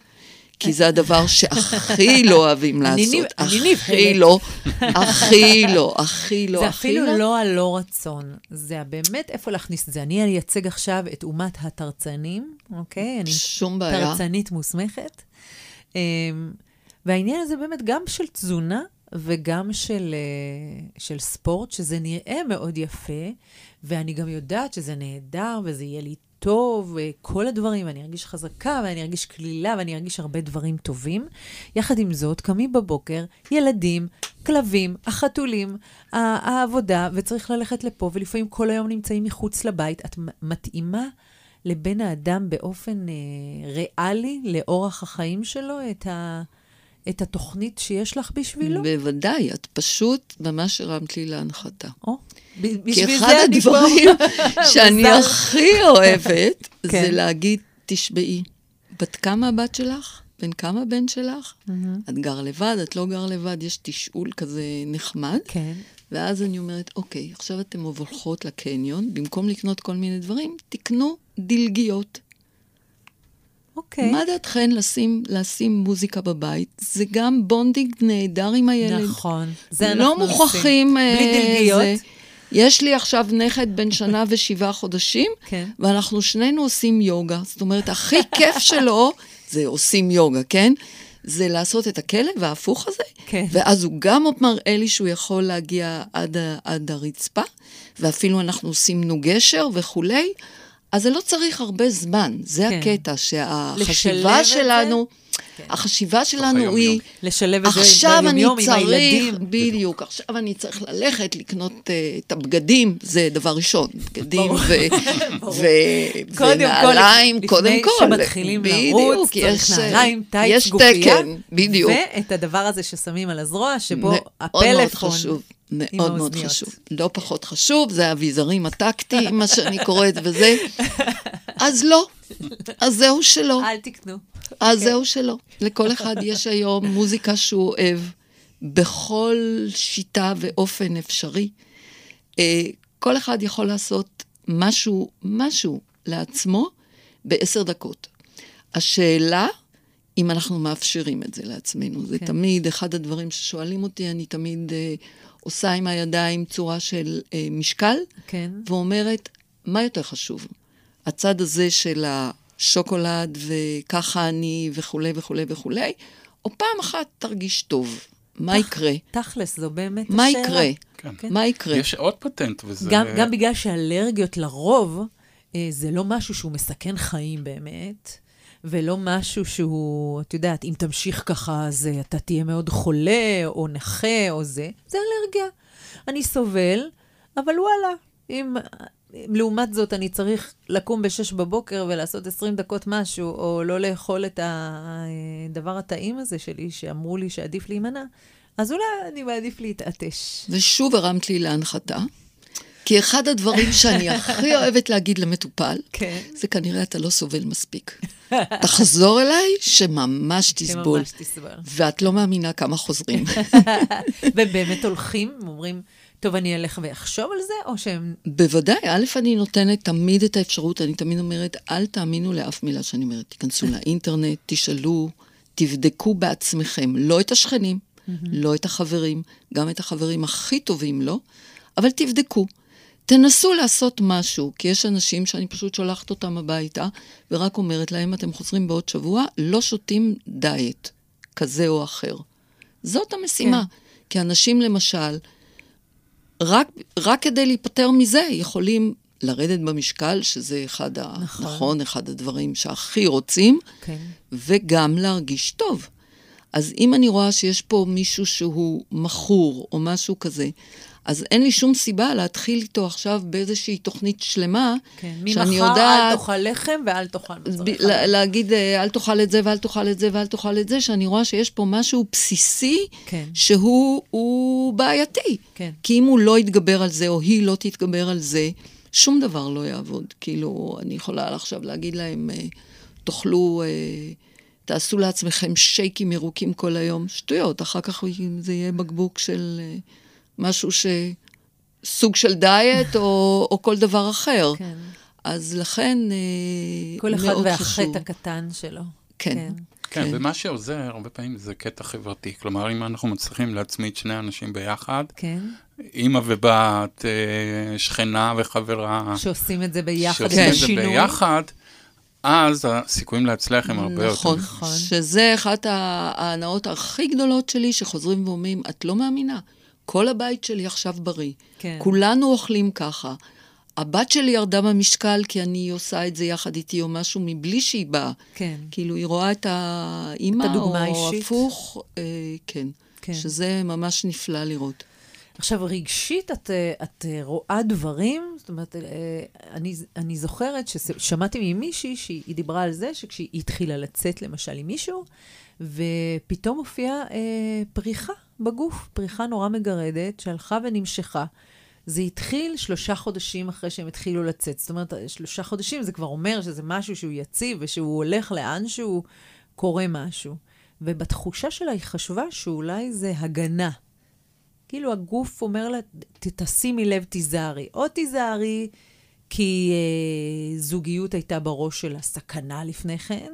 כי זה הדבר שהכי לא אוהבים אני לעשות. אני הכי. לא, הכי לא, הכי לא, זה אפילו לא. לא הלא רצון, זה באמת איפה להכניס את זה. אני אייצג עכשיו את אומת התרצנים, אוקיי? אני שום בעיה. תרצנית מוסמכת. והעניין הזה באמת גם של תזונה וגם של, אה, של ספורט, שזה נראה מאוד יפה, ואני גם יודעת שזה נהדר וזה יהיה לי טוב, אה, כל הדברים, ואני ארגיש חזקה ואני ארגיש כלילה ואני ארגיש הרבה דברים טובים. יחד עם זאת, קמים בבוקר ילדים, כלבים, החתולים, העבודה, וצריך ללכת לפה, ולפעמים כל היום נמצאים מחוץ לבית. את מתאימה לבן האדם באופן אה, ריאלי לאורח החיים שלו את, ה, את התוכנית שיש לך בשבילו? בוודאי, את פשוט ממש הרמת לי להנחתה. או, כי בשביל אחד זה אני פה. הדברים שאני. הכי אוהבת, כן. זה להגיד, תשבעי, בת כמה הבת שלך? בן כמה הבן שלך? את גר לבד, את לא גר לבד, יש תשאול כזה נחמד. כן. ואז אני אומרת, אוקיי, עכשיו אתן הולכות לקניון, במקום לקנות כל מיני דברים, תקנו דלגיות. אוקיי. מה דעתכן לשים, לשים מוזיקה בבית? זה גם bonding נהדר עם הילד. נכון. זה לא אנחנו מוכרחים... עושים. בלי אה, דלגיות. זה. יש לי עכשיו נכד בן שנה ושבעה חודשים, כן. ואנחנו שנינו עושים יוגה. זאת אומרת, הכי כיף שלו זה עושים יוגה, כן? זה לעשות את הכלב ההפוך הזה, כן. ואז הוא גם מראה לי שהוא יכול להגיע עד, עד הרצפה, ואפילו אנחנו עושים לנו גשר וכולי, אז זה לא צריך הרבה זמן, זה כן. הקטע, שהחשיבה? שלנו, כן. החשיבה שלנו. היא... לשלב את זה עכשיו אני צריך, הילדים. בדיוק, עכשיו אני צריך ללכת לקנות uh, את הבגדים, זה דבר ראשון, בגדים ברור. ו- ברור. ו- קודם ונעליים, כל, לפני. שמתחילים לרוץ, יש, צריך אה, נעליים, טייץ, גופייה. בדיוק. ואת הדבר הזה ששמים על הזרוע, שבו מאוד מאוד הפלאפון חשוב, מאוד מאוד. חשוב. לא פחות חשוב, זה האביזרים הטקטיים, מה שאני קוראת וזה. אז לא, אז זהו שלא. אל תקנו. אז זהו שלא. לכל אחד יש היום מוזיקה שהוא אוהב, בכל שיטה ואופן אפשרי. אה, כל אחד יכול לעשות משהו, משהו לעצמו בעשר דקות. השאלה, אם אנחנו מאפשרים את זה לעצמנו. זה כן. תמיד אחד הדברים ששואלים אותי, אני תמיד אה, עושה עם הידיים צורה של אה, משקל, כן. ואומרת, מה יותר חשוב? הצד הזה של השוקולד וככה אני וכולי וכולי וכולי, או פעם אחת תרגיש טוב? מה יקרה? תכלס, זו באמת מה השאלה. יקרה? כן. כן. מה יקרה? יש עוד פטנט, וזה... גם, גם בגלל שאלרגיות לרוב, אה, זה לא משהו שהוא מסכן חיים באמת, ולא משהו שהוא, את יודעת, אם תמשיך ככה, אז אה, אתה תהיה מאוד חולה, או נכה, או זה. זה אלרגיה. אני סובל, אבל וואלה, אם... לעומת זאת, אני צריך לקום ב-6 בבוקר ולעשות 20 דקות משהו, או לא לאכול את הדבר הטעים הזה שלי, שאמרו לי שעדיף להימנע, אז אולי אני מעדיף להתעטש. ושוב הרמת לי להנחתה, כי אחד הדברים שאני הכי אוהבת להגיד למטופל, כן. זה כנראה אתה לא סובל מספיק. תחזור אליי, שממש תסבול. שממש תסבול. ואת לא מאמינה כמה חוזרים. ובאמת הולכים, אומרים, טוב, אני אלך ואחשוב על זה, או שהם... בוודאי, א', אני נותנת תמיד את האפשרות, אני תמיד אומרת, אל תאמינו לאף מילה שאני אומרת. תיכנסו לאינטרנט, תשאלו, תבדקו בעצמכם, לא את השכנים, לא את החברים, גם את החברים הכי טובים לא, אבל תבדקו. תנסו לעשות משהו, כי יש אנשים שאני פשוט שולחת אותם הביתה, ורק אומרת להם, אתם חוזרים בעוד שבוע, לא שותים דיאט כזה או אחר. זאת המשימה. כן. כי אנשים, למשל, רק, רק כדי להיפטר מזה, יכולים לרדת במשקל, שזה אחד, ה... נכון. נכון, אחד הדברים שהכי רוצים, כן. וגם להרגיש טוב. אז אם אני רואה שיש פה מישהו שהוא מכור או משהו כזה, אז אין לי שום סיבה להתחיל איתו עכשיו באיזושהי תוכנית שלמה, כן. שאני ממחר יודעת... אל תאכל לחם ואל תאכל מוצרי לה-. להגיד, אה, אל תאכל את זה ואל תאכל את זה ואל תאכל את זה, שאני רואה שיש פה משהו בסיסי כן. שהוא הוא בעייתי. כן. כי אם הוא לא יתגבר על זה, או היא לא תתגבר על זה, שום דבר לא יעבוד. כאילו, אני יכולה עכשיו להגיד להם, אה, תאכלו, אה, תעשו לעצמכם שייקים ירוקים כל היום. שטויות, אחר כך זה יהיה בקבוק של משהו ש... סוג של דיאט, או, או כל דבר אחר. כן. אז לכן, אה, כל אחד מאוד והחטא חשוב. הקטן שלו. כן. כן, כן. ומה שעוזר הרבה פעמים זה קטע חברתי. כלומר, אם אנחנו מצליחים להצמיד שני אנשים ביחד, כן. אימא ובת, אה, שכנה וחברה, שעושים את זה ביחד, שעושים את זה השינוי. ביחד, אז הסיכויים להצליח הם הרבה יותר. נכון, נכון. שזה אחת ההנאות הכי גדולות שלי, שחוזרים ואומרים, את לא מאמינה, כל הבית שלי עכשיו בריא. כן. כולנו אוכלים ככה. הבת שלי ירדה במשקל כי אני עושה את זה יחד איתי או משהו מבלי שהיא באה. כן. כאילו, היא רואה את האימא, את הדוגמה או האישית. הפוך, אה, כן. כן. שזה ממש נפלא לראות. עכשיו, רגשית, את, אה, את אה, רואה דברים, זאת אומרת, אה, אני, אני זוכרת ששמעתי ממישהי שהיא דיברה על זה שכשהיא התחילה לצאת, למשל, עם מישהו, ופתאום הופיעה אה, פריחה בגוף, פריחה נורא מגרדת, שהלכה ונמשכה. זה התחיל שלושה חודשים אחרי שהם התחילו לצאת. זאת אומרת, שלושה חודשים זה כבר אומר שזה משהו שהוא יציב ושהוא הולך לאן שהוא קורה משהו. ובתחושה שלה היא חשבה שאולי זה הגנה. כאילו הגוף אומר לה, "ת- תשימי לב, תיזהרי. או תיזהרי כי אה, זוגיות הייתה בראש שלה סכנה לפני כן,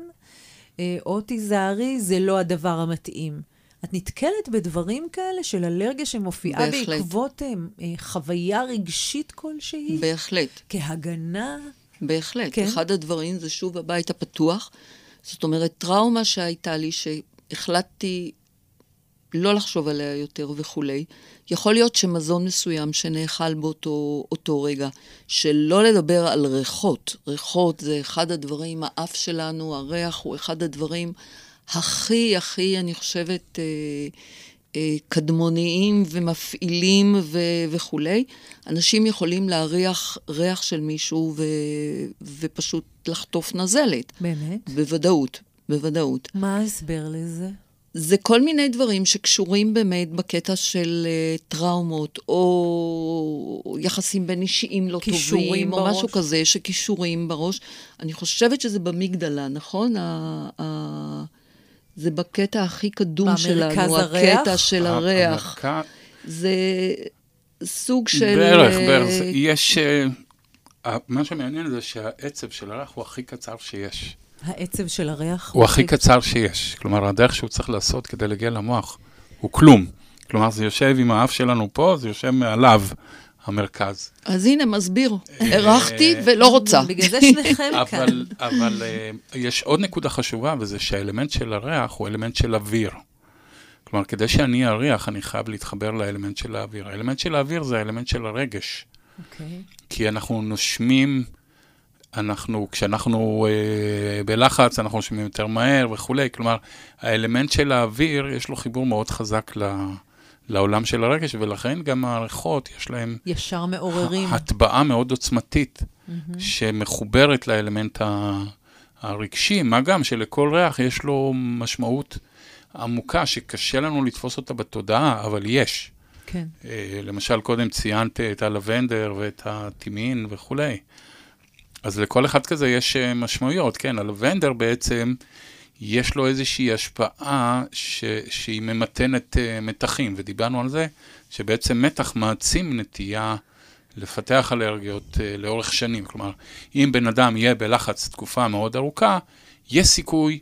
אה, או תיזהרי, זה לא הדבר המתאים. את נתקלת בדברים כאלה של אלרגיה שמופיעה בהחלט. בעקבות אה, אה, חוויה רגשית כלשהי? בהחלט. כהגנה? בהחלט. כן. אחד הדברים זה שוב הבית הפתוח. זאת אומרת, טראומה שהייתה לי, החלטתי לא לחשוב עליה יותר וכולי. יכול להיות שמזון מסוים שנאכל באותו אותו רגע, שלא לדבר על ריחות, ריחות זה אחד הדברים, האף שלנו, הריח הוא אחד הדברים הכי, הכי, אני חושבת, אה, אה, קדמוניים ומפעילים ו- וכולי. אנשים יכולים להריח ריח של מישהו ו- ופשוט לחטוף נזלת. באמת? בוודאות, בוודאות. מה ההסבר לזה? זה כל מיני דברים שקשורים באמת בקטע של uh, טראומות, או יחסים בין אישיים לא טובים, בראש. או משהו כזה, שכישורים בראש. אני חושבת שזה במגדלה, נכון? ה, ה, זה בקטע הכי קדום שלנו, הריח? הקטע של הריח. המרכז- זה סוג של... בערך, אה, בערך. זה- יש... אה, מה שמעניין זה שהעצב של הריח הוא הכי קצר שיש. העצב של הריח? הוא הכי קצר שיש. כלומר, הדרך שהוא צריך לעשות כדי להגיע למוח הוא כלום. כלומר, זה יושב עם האף שלנו פה, זה יושב מעליו, המרכז. אז הנה, מסביר. אה, הרחתי ולא רוצה. בגלל זה שניכם כאן. אבל, אבל אה, יש עוד נקודה חשובה, וזה שהאלמנט של הריח הוא אלמנט של אוויר. כלומר, כדי שאני אריח, אני חייב להתחבר לאלמנט של האוויר. האלמנט של האוויר זה האלמנט של הרגש. אוקיי. כי אנחנו נושמים, אנחנו, כשאנחנו אה, בלחץ, אנחנו נושמים יותר מהר וכולי. כלומר, האלמנט של האוויר, יש לו חיבור מאוד חזק ל, לעולם של הרגש, ולכן גם הריחות, יש להם ישר מעוררים. הטבעה מאוד עוצמתית, מהמם. שמחוברת לאלמנט הרגשי, מה גם שלכל ריח יש לו משמעות עמוקה, שקשה לנו לתפוס אותה בתודעה, אבל יש. כן. אה, למשל, קודם ציינת את הלבנדר ואת הטימין וכולי. אז לכל אחד כזה יש אה, משמעויות, כן, הלבנדר בעצם, יש לו איזושהי השפעה ש, שהיא ממתנת אה, מתחים, ודיברנו על זה, שבעצם מתח מעצים נטייה לפתח אלרגיות אה, לאורך שנים. כלומר, אם בן אדם יהיה בלחץ תקופה מאוד ארוכה, יש סיכוי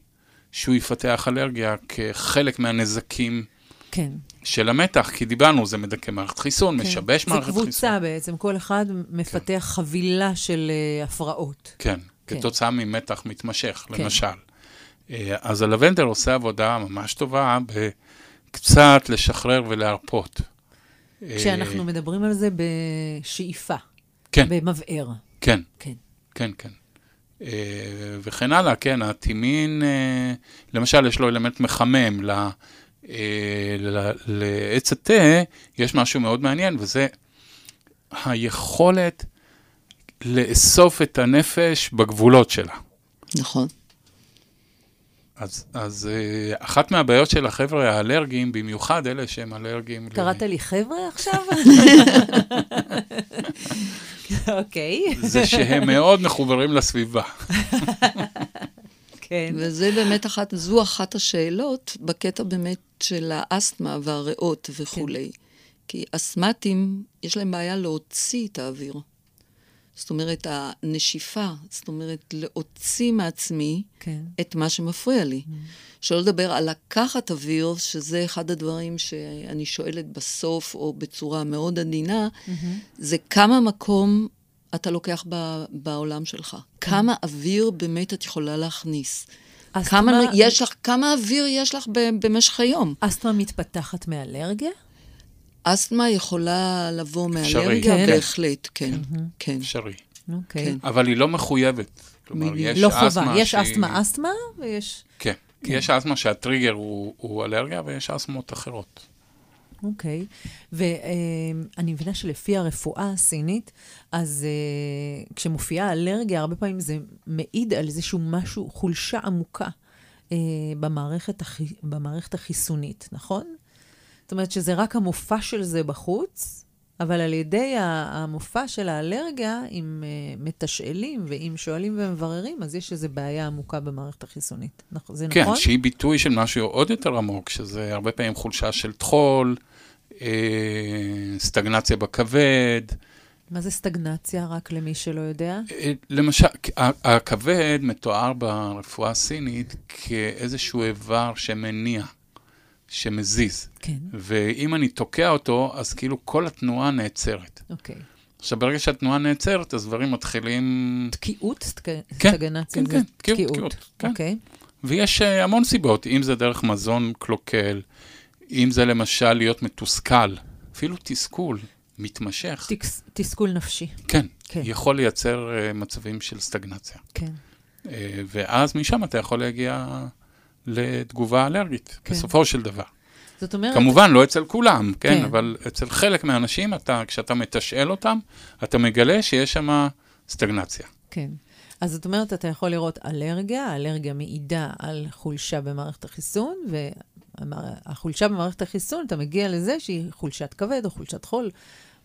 שהוא יפתח אלרגיה כחלק מהנזקים כן. של המתח, כי דיברנו, זה מדכא מערכת חיסון, כן. משבש מערכת זה חיסון. קבוצה בעצם, כל אחד מפתח חבילה של אה, הפרעות. כן, כן. כתוצאה ממתח מתמשך, כן. למשל. אה, אז הלבנדר עושה עבודה ממש טובה בקצת לשחרר ולהרפות. אה, כשאנחנו מדברים על זה בשאיפה. כן. במבער. כן, כן. כן, כן. אה, וכן הלאה, כן, הטימין, אה, למשל, יש לו אלמנט מחמם. ל- אה, ל- לעץ התה יש משהו מאוד מעניין, וזה היכולת לאסוף את הנפש בגבולות שלה. נכון. אז, אז אה, אחת מהבעיות של החבר'ה האלרגיים, במיוחד אלה שהם אלרגיים... ל- קראת לי חבר'ה עכשיו? אוקיי. זה שהם מאוד מחוברים לסביבה. כן. וזה באמת אחת, זו אחת השאלות בקטע באמת של האסתמה והריאות וכולי. כן. כי אסתמטים, יש להם בעיה להוציא את האוויר. זאת אומרת, הנשיפה, זאת אומרת, להוציא מעצמי כן. את מה שמפריע לי. שלא לדבר על לקחת אוויר, שזה אחד הדברים שאני שואלת בסוף, או בצורה מאוד עדינה, זה כמה מקום אתה לוקח ב, בעולם שלך. כמה אוויר באמת את יכולה להכניס. כמה, יש לך, כמה אוויר יש לך במשך היום? אסתמה מתפתחת מאלרגיה? אסתמה יכולה לבוא. מאלרגיה, כן. בהחלט, כן, כן. אפשרי. אוקיי. כן. אבל היא לא מחויבת. כלומר. יש לא אסתמה חובה. יש שהיא- אסתמה אסתמה ויש... כן. יש אסתמה שהטריגר הוא, הוא אלרגיה, ויש אסתמות אחרות. אוקיי. ואני מבינה שלפי הרפואה הסינית, אז אה, כשמופיעה אלרגיה, הרבה פעמים זה מעיד על איזשהו משהו, חולשה עמוקה אה, במערכת, החי... במערכת החיסונית, נכון? זאת אומרת שזה רק המופע של זה בחוץ, אבל על ידי המופע של האלרגיה, אם אה, מתשאלים ואם שואלים ומבררים, אז יש איזו בעיה עמוקה במערכת החיסונית. נכ- זה כן, נכון? שהיא ביטוי של משהו עוד יותר עמוק, שזה הרבה פעמים חולשה של טחול, אה, סטגנציה בכבד. מה זה סטגנציה, רק למי שלא יודע? אה, למשל, הכבד מתואר ברפואה הסינית כאיזשהו איבר שמניע, שמזיז. כן, ואם אני תוקע אותו, אז כאילו כל התנועה נעצרת. אוקיי. עכשיו, ברגע שהתנועה נעצרת, אז דברים מתחילים... תקיעות? כן, סטגנציה כן, כן, תקיעות, תקיעות, כן. אוקיי. ויש אה, המון סיבות, אם זה דרך מזון קלוקל, אם זה למשל להיות מתוסכל, אפילו תסכול מתמשך. תקס, תסכול נפשי. כן, כן. יכול לייצר uh, מצבים של סטגנציה. כן. Uh, ואז משם אתה יכול להגיע לתגובה אלרגית, כן. בסופו של דבר. זאת אומרת... כמובן, לא אצל כולם, כן, כן. אבל אצל חלק מהאנשים, אתה, כשאתה מתשאל אותם, אתה מגלה שיש שם סטגנציה. כן. אז זאת אומרת, אתה יכול לראות אלרגיה, האלרגיה מעידה על חולשה במערכת החיסון, והחולשה במערכת החיסון, אתה מגיע לזה שהיא חולשת כבד או חולשת חול,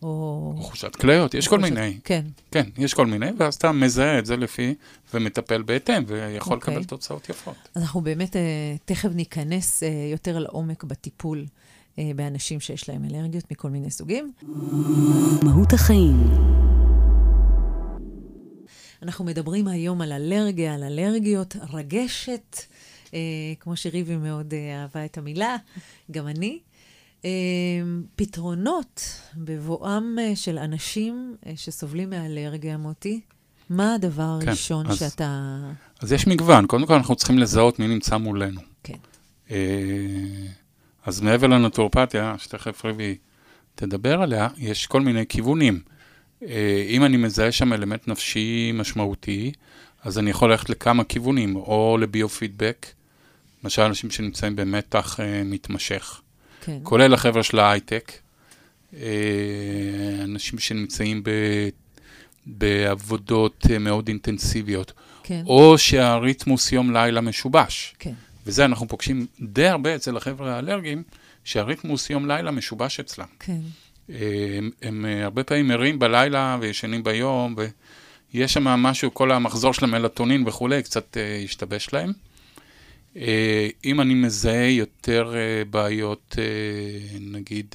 או... חולשת כליות, יש כל מיני. כן, כן, יש כל מיני, ואז אתה מזהה את זה לפי, ומטפל בהתאם, ויכול אוקיי. לקבל תוצאות יפות. אז אנחנו באמת אה, תכף ניכנס אה, יותר לעומק בטיפול אה, באנשים שיש להם אלרגיות מכל מיני סוגים. מהות החיים, אנחנו מדברים היום על אלרגיה, על אלרגיות, רגשת, אה, כמו שריבי מאוד אה, אהבה את המילה, גם אני. אה, פתרונות בבואם אה, של אנשים אה, שסובלים מאלרגיה, מוטי. מה הדבר כן, הראשון אז- שאתה... אז יש מגוון, קודם כל אנחנו צריכים לזהות מי נמצא מולנו. כן, אה, אז מעבר לנטורפתיה, שתכף ריבי תדבר עליה, יש כל מיני כיוונים. אם אני מזהה שם אלמנט נפשי משמעותי, אז אני יכול ללכת לכמה כיוונים, או לביו-פידבק, למשל אנשים שנמצאים במתח מתמשך, כן. כולל החבר'ה של ההייטק, אה, אנשים שנמצאים ב, בעבודות אה, מאוד אינטנסיביות, כן, או שהריתמוס יום לילה משובש. כן, וזה אנחנו פוגשים די הרבה אצל החבר'ה האלרגיים, שהריתמוס יום לילה משובש אצלם. כן, אה, הם, הם הרבה פעמים ערים בלילה וישנים ביום, ויש שם משהו, כל המחזור של המלטונין וכולי, קצת השתבש להם. אה, אם אני מזהה יותר אה, בעיות, אה, נגיד,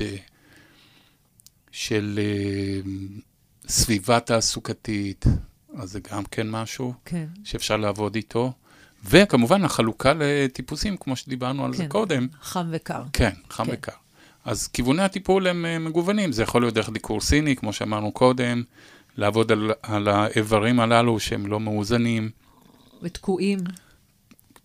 של סביבה תעסוקתית, אז זה גם כן משהו. כן, שאפשר לעבוד איתו. וכמובן, החלוקה לטיפוסים, כמו שדיברנו על זה כן. קודם. חם וקר. כן, חם כן. וקר. אז כיווני הטיפול הם מגוונים, זה יכול להיות דרך דיקור סיני, כמו שאמרנו קודם, לעבוד על, על האיברים הללו שהם לא מאוזנים, ותקועים,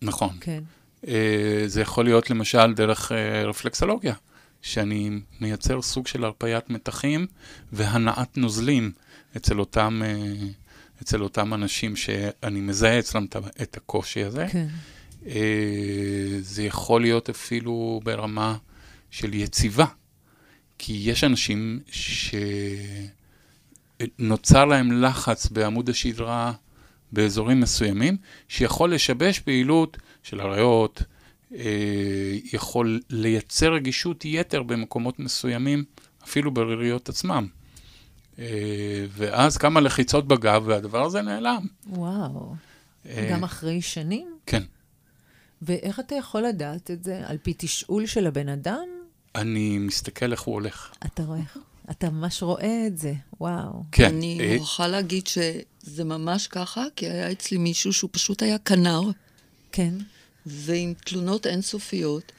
נכון. כן. אה, זה יכול להיות למשל דרך אה, רפלקסולוגיה, שאני מייצר סוג של הרפיית מתחים והנעת נוזלים אצל אותם, אה, אצל אותם אנשים שאני מזהה אצלם את את הקושי הזה. כן, אה, זה יכול להיות אפילו ברמה של יציבה, כי יש אנשים שנוצר להם לחץ בעמוד השדרה באזורים מסוימים, שיכול לשבש פעילות של הריאות, אה, יכול לייצר רגישות יתר במקומות מסוימים, אפילו בריריות עצמם. אה, ואז כמה לחיצות בגב, והדבר הזה נעלם. וואו. אה, גם אחרי שנים? כן. ואיך אתה יכול לדעת את זה? על פי תשאול של הבן אדם? אני מסתכל איך הוא הולך. אתה רואה, אתה ממש רואה את זה, וואו. כן. אני אה, מוכרחה להגיד שזה ממש ככה, כי היה אצלי מישהו שהוא פשוט היה כנר, כן. ועם תלונות אינסופיות.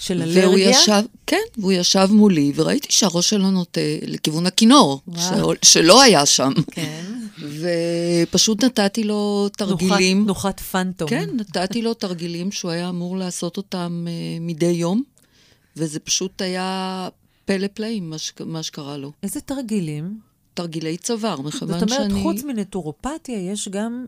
של והוא אלרגיה? ישב, כן, והוא ישב מולי, וראיתי שהראש שלו נוטה לכיוון הכינור, וואו. שלא היה שם. כן. ופשוט נתתי לו תרגילים. נוחת, נוחת פנטום. כן, נתתי לו תרגילים שהוא היה אמור לעשות אותם uh, מדי יום, וזה פשוט היה פלא פלאים, מה, ש... מה שקרה לו. איזה תרגילים? תרגילי צוואר, מכיוון זאת אומרת, שאני... חוץ מנטורופתיה, יש גם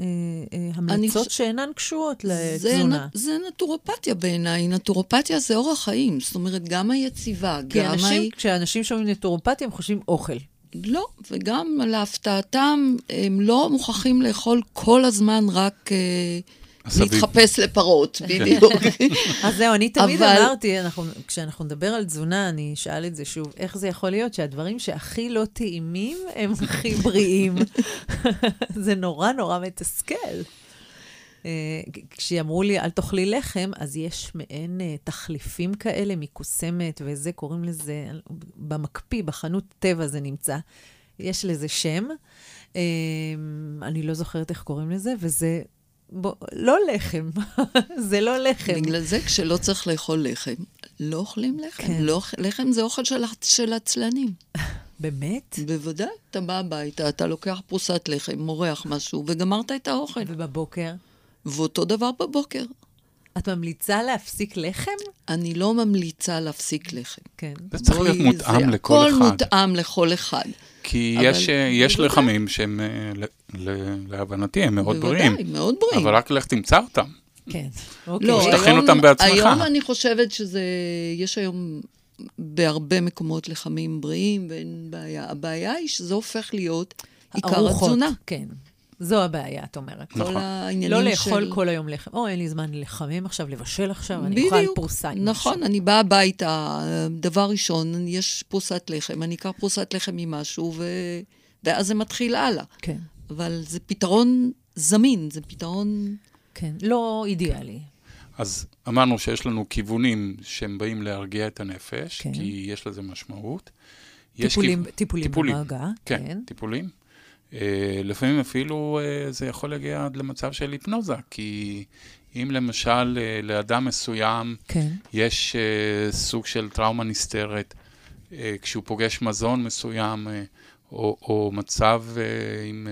אה, אה, המלצות חוש- שאינן קשורות זה, לתזונה. נ- זה נטורופתיה בעיניי, נטורופתיה זה אורח חיים, זאת אומרת, גם היציבה, כי גם אנשים, ה... כשאנשים שומעים נטורופתיה, הם חושבים אוכל. לא, וגם להפתעתם, הם לא מוכרחים לאכול כל הזמן רק אה. להתחפש לפרות, בדיוק. אז זהו, אני תמיד אמרתי, אנחנו, כשאנחנו נדבר על תזונה, אני אשאל את זה שוב, איך זה יכול להיות שהדברים שהכי לא טעימים הם הכי בריאים? זה נורא נורא מתסכל. אה, כשאמרו לי, אל תאכלי לחם, אז יש מעין אה, תחליפים כאלה מקוסמת וזה, קוראים לזה, במקפיא, בחנות טבע זה נמצא. יש לזה שם, אה, אני לא זוכרת איך קוראים לזה, וזה בוא, לא לחם, זה לא לחם. בגלל זה, כשלא צריך לאכול לחם, לא אוכלים לחם. כן. לא, לחם זה אוכל של, של עצלנים. באמת? בוודאי, אתה בא הביתה, אתה לוקח פרוסת לחם, מורח משהו, וגמרת את האוכל. ובבוקר? ואותו דבר בבוקר. את ממליצה להפסיק לחם? אני לא ממליצה להפסיק לחם. כן. זה צריך להיות מותאם זה לכל הכל אחד. מותאם לכל אחד. כי אבל יש, אה, יש בוודאי. לחמים שהם, אה, ל- ל- להבנתי, הם מאוד בוודאי, בריאים. מאוד בריאים. אבל רק לך תמצא אותם. כן. אוקיי. לא, שתכין היום- אותם בעצמך. היום אני חושבת שזה, יש היום בהרבה מקומות לחמים בריאים ואין בעיה. הבעיה היא שזה הופך להיות עיקר ארוחות, התזונה. כן. זו הבעיה, את אומרת. נכון. כל העניינים לא של... לאכול כל היום לחם. או, אין לי זמן לחמם עכשיו, לבשל עכשיו, אני אוכל פרוסה נכון, משהו. אני באה הביתה, דבר ראשון, יש פרוסת לחם, אני אקח פרוסת לחם עם משהו, ו... ואז זה מתחיל הלאה. כן, אבל זה פתרון זמין, זה פתרון... כן. לא אידיאלי. אז אמרנו שיש לנו כיוונים שהם באים להרגיע את הנפש, כן. כי יש לזה משמעות. טיפולים, כיו- טיפולים טיפולים. במגע. כן, כן. טיפולים. Uh, לפעמים אפילו uh, זה יכול להגיע עד למצב של היפנוזה, כי אם למשל uh, לאדם מסוים כן. יש סוג של טראומה נסתרת, כשהוא פוגש מזון מסוים, או, או מצב עם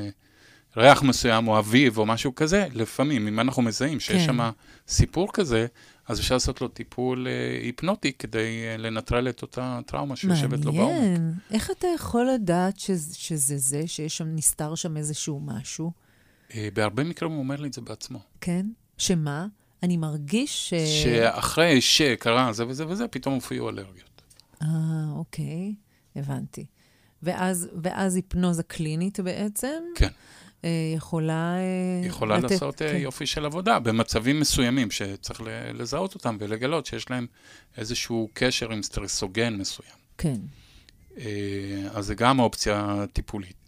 ריח מסוים, או אביב, או משהו כזה, לפעמים, אם אנחנו מזהים שיש כן. שם סיפור כזה, אז אפשר לעשות לו טיפול uh, היפנוטי כדי uh, לנטרל את אותה טראומה שיושבת לו בעומק. מעניין. איך אתה יכול לדעת שזה, שזה זה, שיש שם, נסתר שם איזשהו משהו? אה, בהרבה מקרים הוא אומר לי את זה בעצמו. כן? שמה? אני מרגיש ש... שאחרי שקרה זה וזה וזה, פתאום הופיעו אלרגיות. אה, אוקיי, הבנתי. ואז, ואז היפנוזה קלינית בעצם? כן. אה, יכולה... אה, יכולה לתת, לעשות אה, כן. יופי של עבודה במצבים מסוימים שצריך לזהות אותם ולגלות שיש להם איזשהו קשר עם סטרסוגן מסוים. כן, אז זה גם אופציה טיפולית.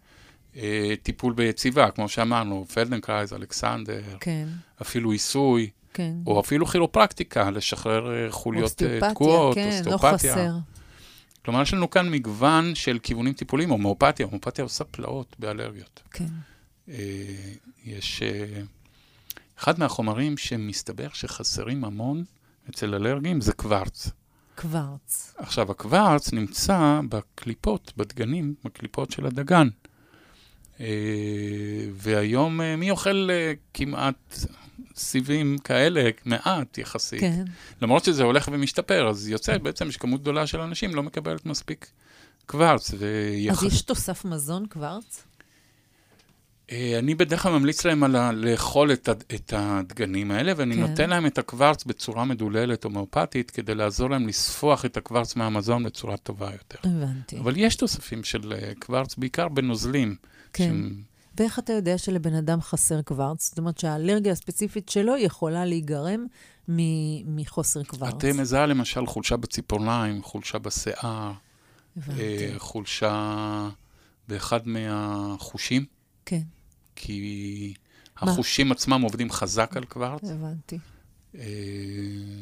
טיפול ביציבה, כמו שאמרנו, פלדנקרייז, אלכסנדר, כן, אפילו עיסוי, כן. או אפילו כירופרקטיקה, לשחרר חוליות תקועות, כן, לא אוסטאופתיה. חסר. כלומר, יש לנו כאן מגוון של כיוונים טיפוליים, הומאופתיה, הומאופתיה עושה פלאות באלרגיות. כן. אה, יש... אה, אחד מהחומרים שמסתבר שחסרים המון אצל אלרגים זה קוורץ. קוורץ. עכשיו, הקוורץ נמצא בקליפות, בדגנים, בקליפות של הדגן. אה, והיום מי אוכל כמעט סיבים כאלה, מעט יחסית. כן. למרות שזה הולך ומשתפר, אז יוצא בעצם שכמות גדולה של אנשים לא מקבלת מספיק קוורץ. ויח... אז יש תוסף מזון קוורץ? אה, אני בדרך כלל ממליץ להם על ה... לאכול את, הד... את הדגנים האלה, ואני כן. נותן להם את הקוורץ בצורה מדוללת הומאופתית, כדי לעזור להם לספוח את הקוורץ מהמזון בצורה טובה יותר. הבנתי. אבל יש תוספים של אה, קוורץ, בעיקר בנוזלים. כן. שהם- ואיך אתה יודע שלבן אדם חסר קוורץ? זאת אומרת שהאלרגיה הספציפית שלו יכולה להיגרם מ- מחוסר קוורץ. את מזהה למשל חולשה בציפורניים, חולשה בשיער, הבנתי. אה, חולשה באחד מהחושים, כן, כי מה? החושים עצמם עובדים חזק על קוורץ. הבנתי. אה,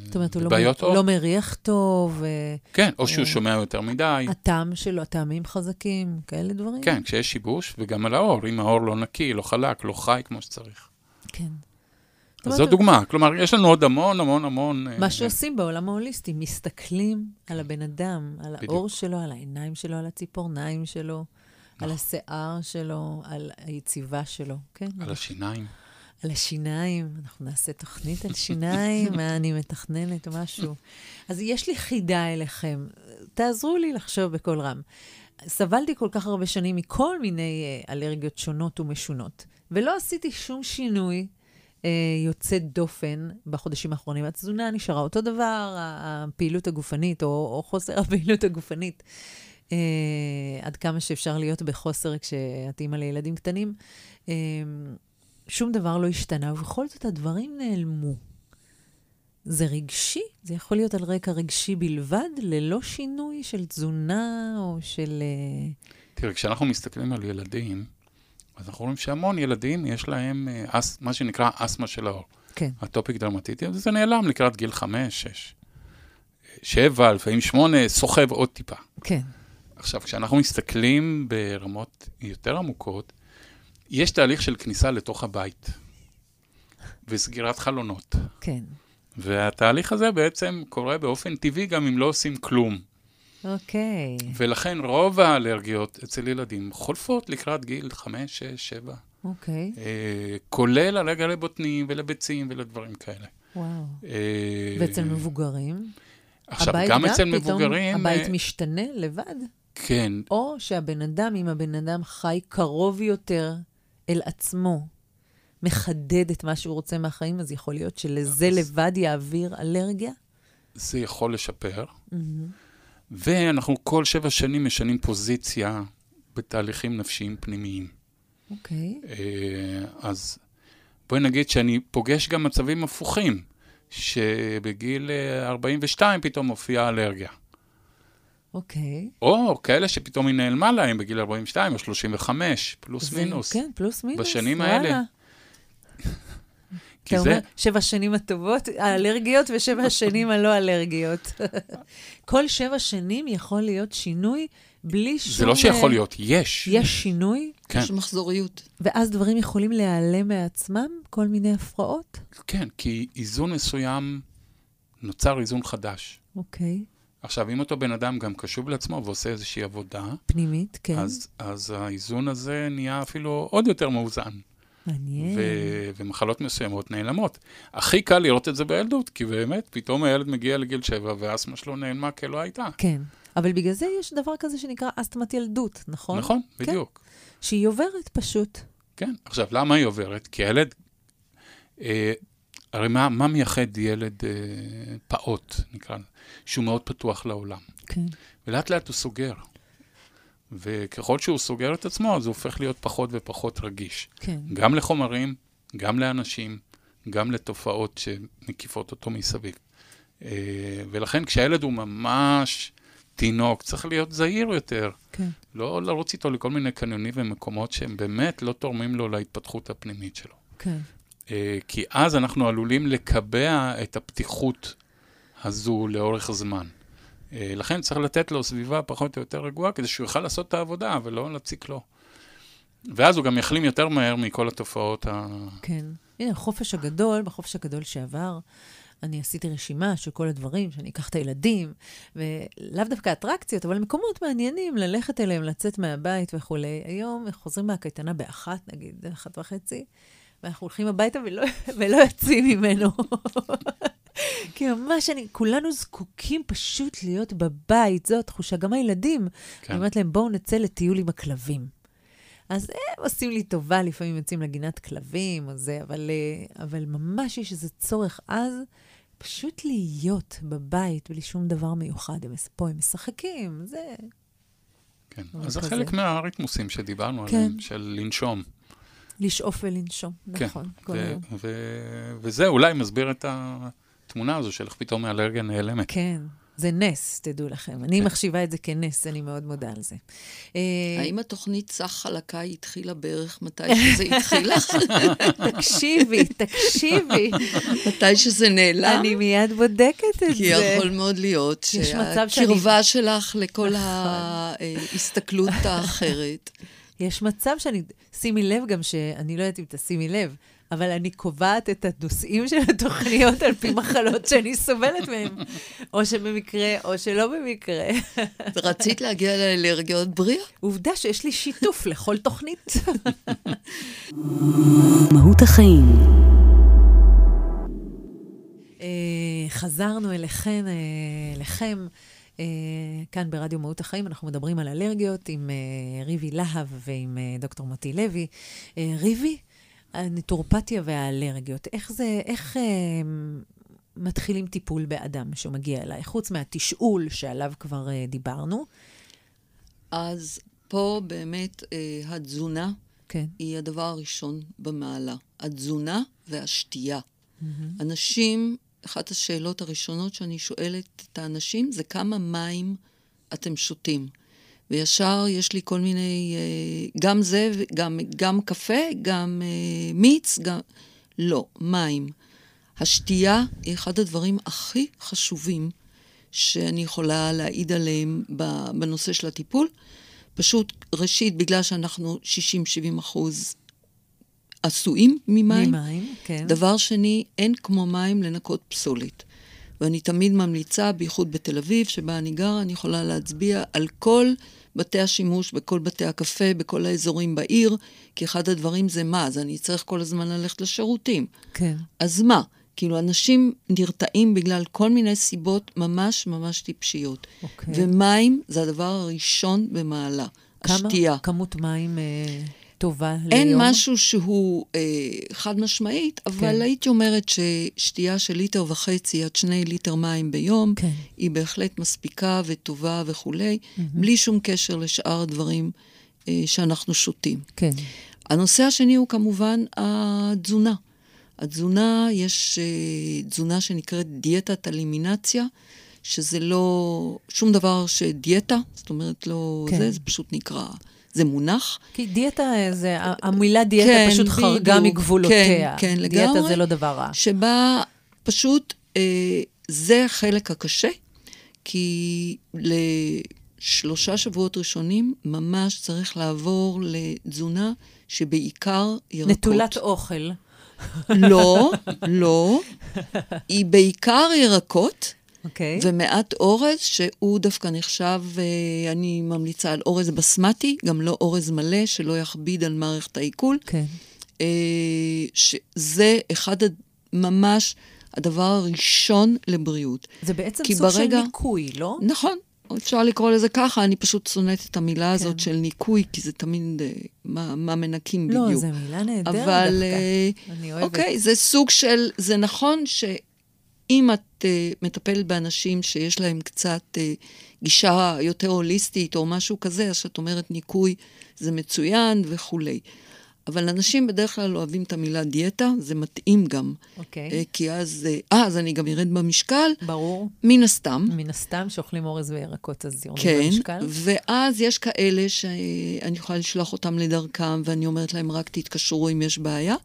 זאת אומרת, הוא לא. לא מריח טוב, אה, כן, או שהוא אה, שומע יותר מדי. הטעם שלו, הטעמים חזקים, כאלה דברים? כן, כשיש שיבוש, וגם על האור, אם האור לא נקי, לא חלק, לא חי כמו שצריך. כן. אז זו דוגמה. כלומר, יש לנו עוד המון המון המון... מה שעושים בעולם ההוליסטי, מסתכלים על הבן אדם, על. האור שלו, על העיניים שלו, על הציפורניים שלו, על נכון. השיער שלו, על היציבה שלו, כן? על השיניים. על השיניים, אנחנו נעשה תוכנית על שיניים, מה אני מתכננת, משהו. אז יש לי חידה אליכם, תעזרו לי לחשוב בקול רם. סבלתי כל כך הרבה שנים מכל מיני אה, אלרגיות שונות ומשונות, ולא עשיתי שום שינוי אה, יוצא דופן בחודשים האחרונים. התזונה נשארה אותו דבר, הפעילות הגופנית, או, או חוסר הפעילות הגופנית. אה, עד כמה שאפשר להיות בחוסר כשאת אימא לילדים קטנים. אה, שום דבר לא השתנה, ובכל זאת הדברים נעלמו. זה רגשי? זה יכול להיות על רקע רגשי בלבד, ללא שינוי של תזונה או של... אה, תראה, כשאנחנו מסתכלים על ילדים, אז אנחנו רואים שהמון ילדים, יש להם אה, אס, מה שנקרא אסתמה של האור. כן, אטופיק דרמטיטי, וזה נעלם לקראת גיל חמש, שש, שבע, לפעמים שמונה, סוחב עוד טיפה. כן, עכשיו, כשאנחנו מסתכלים ברמות יותר עמוקות, יש תהליך של כניסה לתוך הבית וסגירת חלונות. כן. והתהליך הזה בעצם קורה באופן טבעי גם אם לא עושים כלום. אוקיי. ולכן רוב האלרגיות אצל ילדים חולפות לקראת גיל 5, 6, 7. אוקיי, אה, כולל אלרגיה לבוטנים ולביצים ולדברים כאלה. וואו. אה, ואצל מבוגרים? עכשיו, גם אצל פתאום מבוגרים... הבית אה, משתנה לבד? כן, או שהבן אדם, אם הבן אדם חי קרוב יותר אל עצמו, מחדד את מה שהוא רוצה מהחיים, אז יכול להיות שלזה לבד יעביר אלרגיה? זה יכול לשפר. מהמם. ואנחנו כל שבע שנים משנים פוזיציה בתהליכים נפשיים פנימיים. אוקיי. אה, אז בואי נגיד שאני פוגש גם מצבים הפוכים, שבגיל אה, 42 פתאום מופיעה אלרגיה. אוקיי. או כאלה שפתאום היא נעלמה להם בגיל 42 או 35, פלוס זה- מינוס. כן, פלוס מינוס. בשנים וואלה. האלה. כי אתה זה, אומר, שבע שנים הטובות, האלרגיות, ושבע השנים הלא אלרגיות. כל שבע שנים יכול להיות שינוי בלי שום... זה לא שיכול אה, להיות, יש. יש שינוי, כן, יש מחזוריות. ואז דברים יכולים להיעלם מעצמם, כל מיני הפרעות? כן, כי איזון מסוים, נוצר איזון חדש. אוקיי. עכשיו, אם אותו בן אדם גם קשוב לעצמו ועושה איזושהי עבודה, פנימית, כן. אז, אז האיזון הזה נהיה אפילו עוד יותר מאוזן, מעניין. ו- ומחלות מסוימות נעלמות. הכי קל לראות את זה בילדות, כי באמת, פתאום הילד מגיע לגיל שבע והאסתמה שלו נעלמה כלא הייתה. כן. אבל בגלל זה יש דבר כזה שנקרא אסתמת ילדות, נכון? נכון, כן. בדיוק. שהיא עוברת פשוט. כן. עכשיו, למה היא עוברת? כי הילד... אה, הרי מה, מה מייחד ילד אה, פעוט, נקרא לזה? שהוא מאוד פתוח לעולם. כן. ולאט לאט הוא סוגר. וככל שהוא סוגר את עצמו, אז הוא הופך להיות פחות ופחות רגיש. כן. גם לחומרים, גם לאנשים, גם לתופעות שמקיפות אותו מסביב. אה, ולכן כשהילד הוא ממש תינוק, צריך להיות זהיר יותר. כן. לא לרוץ איתו לכל מיני קניונים ומקומות שהם באמת לא תורמים לו להתפתחות הפנימית שלו. כן. אה, כי אז אנחנו עלולים לקבע את הפתיחות הזו לאורך זמן. אה, לכן צריך לתת לו סביבה פחות או יותר רגועה, כדי שהוא יוכל לעשות את העבודה ולא להציק לו. ואז הוא גם יחלים יותר מהר מכל התופעות ה... כן. הנה, החופש הגדול, בחופש הגדול שעבר, אני עשיתי רשימה של כל הדברים, שאני אקח את הילדים, ולאו דווקא אטרקציות, אבל מקומות מעניינים ללכת אליהם, לצאת מהבית וכולי. היום חוזרים מהקייטנה באחת, נגיד, אחת וחצי, ואנחנו הולכים הביתה ולא, ולא יוצאים ממנו. כי ממש אני, כולנו זקוקים פשוט להיות בבית, זו התחושה, גם הילדים. כן. אני אומרת להם, בואו נצא לטיול עם הכלבים. אז הם עושים לי טובה, לפעמים יוצאים לגינת כלבים או זה, אבל, אה, אבל ממש יש איזה צורך עז פשוט להיות בבית בלי שום דבר מיוחד. הם פה הם משחקים, זה... כן. אז זה. חלק מהריתמוסים שדיברנו כן. עליהם, של לנשום. לשאוף ולנשום, כן. נכון, ו- היום. ו- וזה אולי מסביר את התמונה הזו של איך פתאום האלרגיה נעלמת. כן, זה נס, תדעו לכם. אני כן. מחשיבה את זה כנס, אני מאוד מודה על זה. אה, האם התוכנית סך חלקה התחילה בערך מתי שזה התחיל לך? תקשיבי, תקשיבי, מתי שזה נעלם? אני מיד בודקת את כי זה. יכול מאוד להיות יש מצב שאני- שהקרבה שלך לכל נכון. ההסתכלות האחרת. יש מצב שאני, שימי לב גם שאני לא יודעת אם תשימי לב, אבל אני קובעת את הנושאים של התוכניות על פי מחלות שאני סובלת מהן, או שבמקרה או שלא במקרה. רצית להגיע לאלרגיות בריאה? עובדה שיש לי שיתוף לכל תוכנית. מהות החיים, אה, חזרנו אליכם, אה, אליכם. אה, כאן ברדיו מהות החיים אנחנו מדברים על אלרגיות עם ריבי להב ועם דוקטור מוטי לוי. ריבי, הנטורפתיה והאלרגיות, איך זה, איך אה, מתחילים טיפול באדם שהוא מגיע אליי? חוץ מהתשאול שעליו כבר אה, דיברנו. אז פה באמת אה, התזונה כן. היא הדבר הראשון במעלה. התזונה והשתייה. אנשים, אחת השאלות הראשונות שאני שואלת את האנשים זה כמה מים אתם שותים. וישר יש לי כל מיני, אה, גם זה, גם, גם קפה, גם אה, מיץ, גם... לא, מים. השתייה היא אחד הדברים הכי חשובים שאני יכולה להעיד עליהם בנושא של הטיפול. פשוט, ראשית, בגלל שאנחנו 60-70 אחוז עשויים ממים. ממים, כן. דבר שני, אין כמו מים לנקות פסולת. ואני תמיד ממליצה, בייחוד בתל אביב, שבה אני גרה, אני יכולה להצביע על כל בתי השימוש, בכל בתי הקפה, בכל האזורים בעיר, כי אחד הדברים זה מה? אז אני צריך כל הזמן ללכת לשירותים. כן. אז מה? כאילו, אנשים נרתעים בגלל כל מיני סיבות ממש ממש טיפשיות. אוקיי. ומים זה הדבר הראשון במעלה, השתייה. כמה כמות מים אה, טובה ליום? אין משהו שהוא אה, חד משמעית, אבל כן. הייתי אומרת ששתייה של ליטר וחצי עד שני ליטר מים ביום, כן. היא בהחלט מספיקה וטובה וכולי, בלי שום קשר לשאר הדברים אה, שאנחנו שותים. כן. הנושא השני הוא כמובן התזונה. התזונה, יש אה, תזונה שנקראת דיאטת אלימינציה, שזה לא שום דבר שדיאטה, זאת אומרת לא כן. זה, זה פשוט נקרא, זה מונח. כי דיאטה, זה, המילה דיאטה כן, פשוט חרגה בדיוק. מגבולותיה. כן, כן, דיאטה לגמרי. זה לא דבר רע. שבה פשוט אה, זה החלק הקשה, כי לשלושה שבועות ראשונים ממש צריך לעבור לתזונה שבעיקר ירקות. נטולת אוכל. לא, לא. היא בעיקר ירקות. אוקיי. ומעט אורז, שהוא דווקא נחשב, אה, אני ממליצה על אורז בסמטי, גם לא אורז מלא, שלא יכביד על מערכת העיכול. כן. אה, שזה אחד, ממש הדבר הראשון לבריאות. זה בעצם סוג ברגע- של ניקוי, לא? נכון, אפשר לקרוא לזה ככה, אני פשוט שונאת את המילה הזאת כן. של ניקוי, כי זה תמיד אה, מה, מה מנקים לא, בדיוק. זו מילה נהדרת אבל, דווקא. אוהבת. אוקיי, זה סוג של, זה נכון שאם את אה, מטפלת באנשים שיש להם קצת אה, גישה יותר הוליסטית או משהו כזה, אז שאת אומרת ניקוי זה מצוין וכולי. אבל אנשים בדרך כלל אוהבים את המילה דיאטה, זה מתאים גם. אוקיי. אה, כי אז, אה, אה, אז אני גם ארד במשקל, ברור. מן הסתם. מן הסתם, שאוכלים אורז וירקות, אז יורדים כן, במשקל. ואז יש כאלה שאני יכולה לשלוח אותם לדרכם, ואני אומרת להם, רק תתקשרו אם יש בעיה.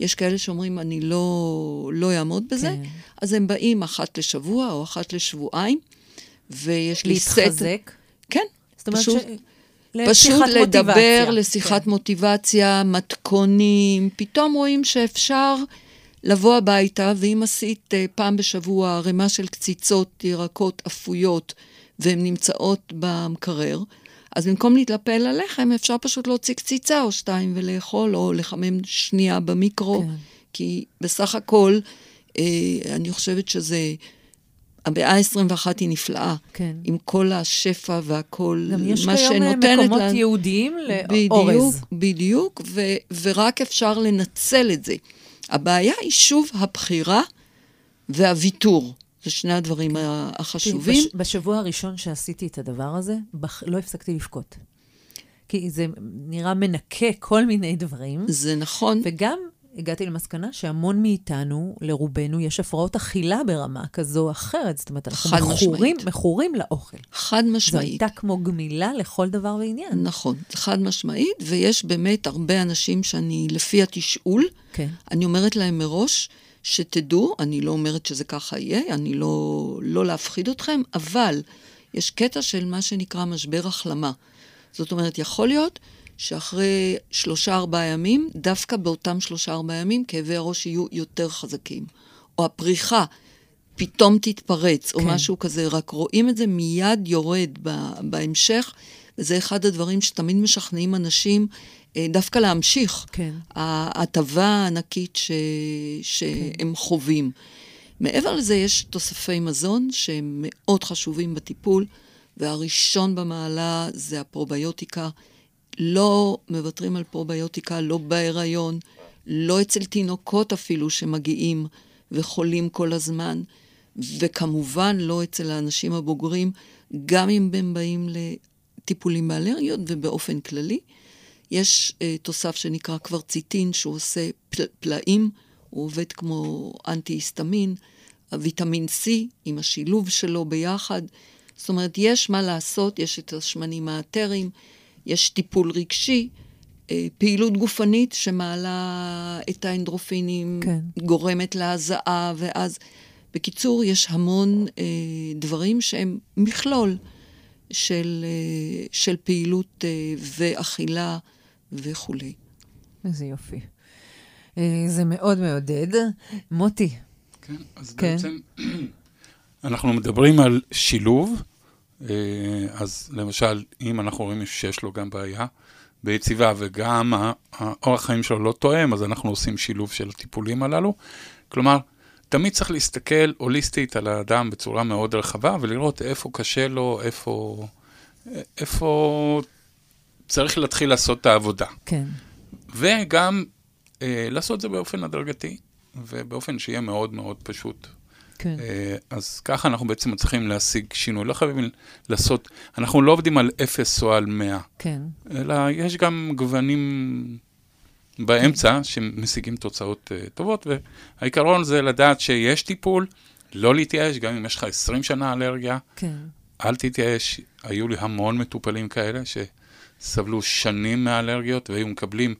יש כאלה שאומרים, אני לא, לא אעמוד בזה, כן. אז הם באים אחת לשבוע או אחת לשבועיים, ויש לי סט... להתחזק. כן, זאת אומרת פשוט, ש... פשוט לדבר מוטיבציה. לשיחת כן. מוטיבציה, מתכונים, פתאום רואים שאפשר לבוא הביתה, ואם עשית אה, פעם בשבוע ערימה של קציצות ירקות אפויות, והן נמצאות במקרר, אז במקום להתלפל על לחם, אפשר פשוט להוציא קציצה או שתיים ולאכול, או לחמם שנייה במיקרו, כן. כי בסך הכל, אה, אני חושבת שזה... המאה ה-21 היא נפלאה. כן. עם כל השפע והכל, גם יש מה כיום אה, שנותנת מקומות לנו- בדיוק, לאורז. בדיוק, ו- ורק אפשר לנצל את זה. הבעיה היא שוב הבחירה והוויתור. זה שני הדברים ה- החשובים. בש, בשבוע הראשון שעשיתי את הדבר הזה, בח, לא הפסקתי לבכות. כי זה נראה מנקה כל מיני דברים, זה נכון. וגם הגעתי למסקנה שהמון מאיתנו, לרובנו, יש הפרעות אכילה ברמה כזו או אחרת. זאת אומרת, אנחנו מכורים. מכורים לאוכל. חד זו משמעית. הייתה כמו גמילה לכל דבר ועניין. נכון, חד משמעית, ויש באמת הרבה אנשים שאני, לפי התשאול, כן. אני אומרת להם מראש, שתדעו, אני לא אומרת שזה ככה יהיה, אני לא, לא להפחיד אתכם, אבל יש קטע של מה שנקרא משבר החלמה. זאת אומרת, יכול להיות שאחרי שלושה-ארבעה ימים, דווקא באותם שלושה-ארבעה ימים, כאבי הראש יהיו יותר חזקים. או הפריחה פתאום תתפרץ, או כן. משהו כזה, רק רואים את זה מיד יורד בהמשך, וזה אחד הדברים שתמיד משכנעים אנשים אה, דווקא להמשיך. כן. ההטבה הענקית ש... שהם חווים. מעבר לזה, יש תוספי מזון שהם מאוד חשובים בטיפול, והראשון במעלה זה הפרוביוטיקה. לא מוותרים על פרוביוטיקה, לא בהיריון, לא אצל תינוקות אפילו שמגיעים וחולים כל הזמן, וכמובן לא אצל האנשים הבוגרים, גם אם הם באים לטיפולים באלרגיות ובאופן כללי. יש uh, תוסף שנקרא קוורציטין, שהוא עושה פל, פלאים, הוא עובד כמו אנטי-היסטמין, הוויטמין C עם השילוב שלו ביחד. זאת אומרת, יש מה לעשות, יש את השמנים האתריים, יש טיפול רגשי, אה, פעילות גופנית שמעלה את האנדרופינים, כן. גורמת להזעה, ואז... בקיצור, יש המון אה, דברים שהם מכלול של, אה, של פעילות אה, ואכילה וכולי. איזה יופי. אה, זה מאוד מעודד. מוטי, כן, אז כן. בעצם אנחנו מדברים על שילוב אז למשל, אם אנחנו רואים שיש לו גם בעיה ביציבה וגם האורח חיים שלו לא תואם, אז אנחנו עושים שילוב של הטיפולים הללו. כלומר, תמיד צריך להסתכל הוליסטית על האדם בצורה מאוד רחבה ולראות איפה קשה לו, איפה, איפה צריך להתחיל לעשות את העבודה. כן. וגם אה, לעשות את זה באופן הדרגתי, ובאופן שיהיה מאוד מאוד פשוט. כן. אה, אז ככה אנחנו בעצם מצליחים להשיג שינוי. לא חייבים לעשות, אנחנו לא עובדים על אפס או על מאה. כן. אלא יש גם גוונים באמצע שמשיגים תוצאות uh, טובות, והעיקרון זה לדעת שיש טיפול, לא להתייאש, גם אם יש לך 20 שנה אלרגיה, כן. אל תתייאש. היו לי המון מטופלים כאלה שסבלו שנים מאלרגיות והיו מקבלים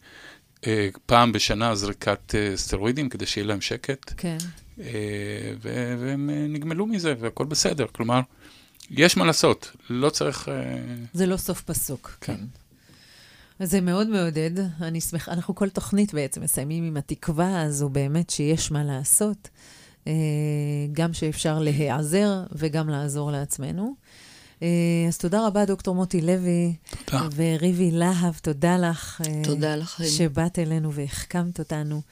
uh, פעם בשנה זריקת uh, סטרואידים כדי שיהיה להם שקט. כן. ו- והם uh, נגמלו מזה והכל בסדר. כלומר, יש מה לעשות, לא צריך... Uh... זה לא סוף פסוק, כן. כן. זה מאוד מעודד. אני שמחה, אנחנו כל תוכנית בעצם מסיימים עם התקווה הזו באמת שיש מה לעשות. אה, גם שאפשר להיעזר וגם לעזור לעצמנו. אה, אז תודה רבה, דוקטור מוטי לוי. תודה. וריבי להב, תודה לך. אה, תודה לכם. שבאת אלינו והחכמת אותנו.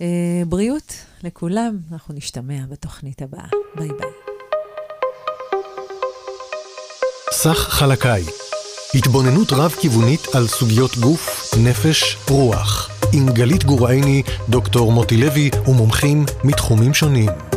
אה, בריאות לכולם, אנחנו נשתמע בתוכנית הבאה. ביי ביי. סך חלקאי התבוננות רב-כיוונית על סוגיות גוף, נפש, רוח. עם גלית גורעיני, דוקטור מוטי לוי ומומחים מתחומים שונים.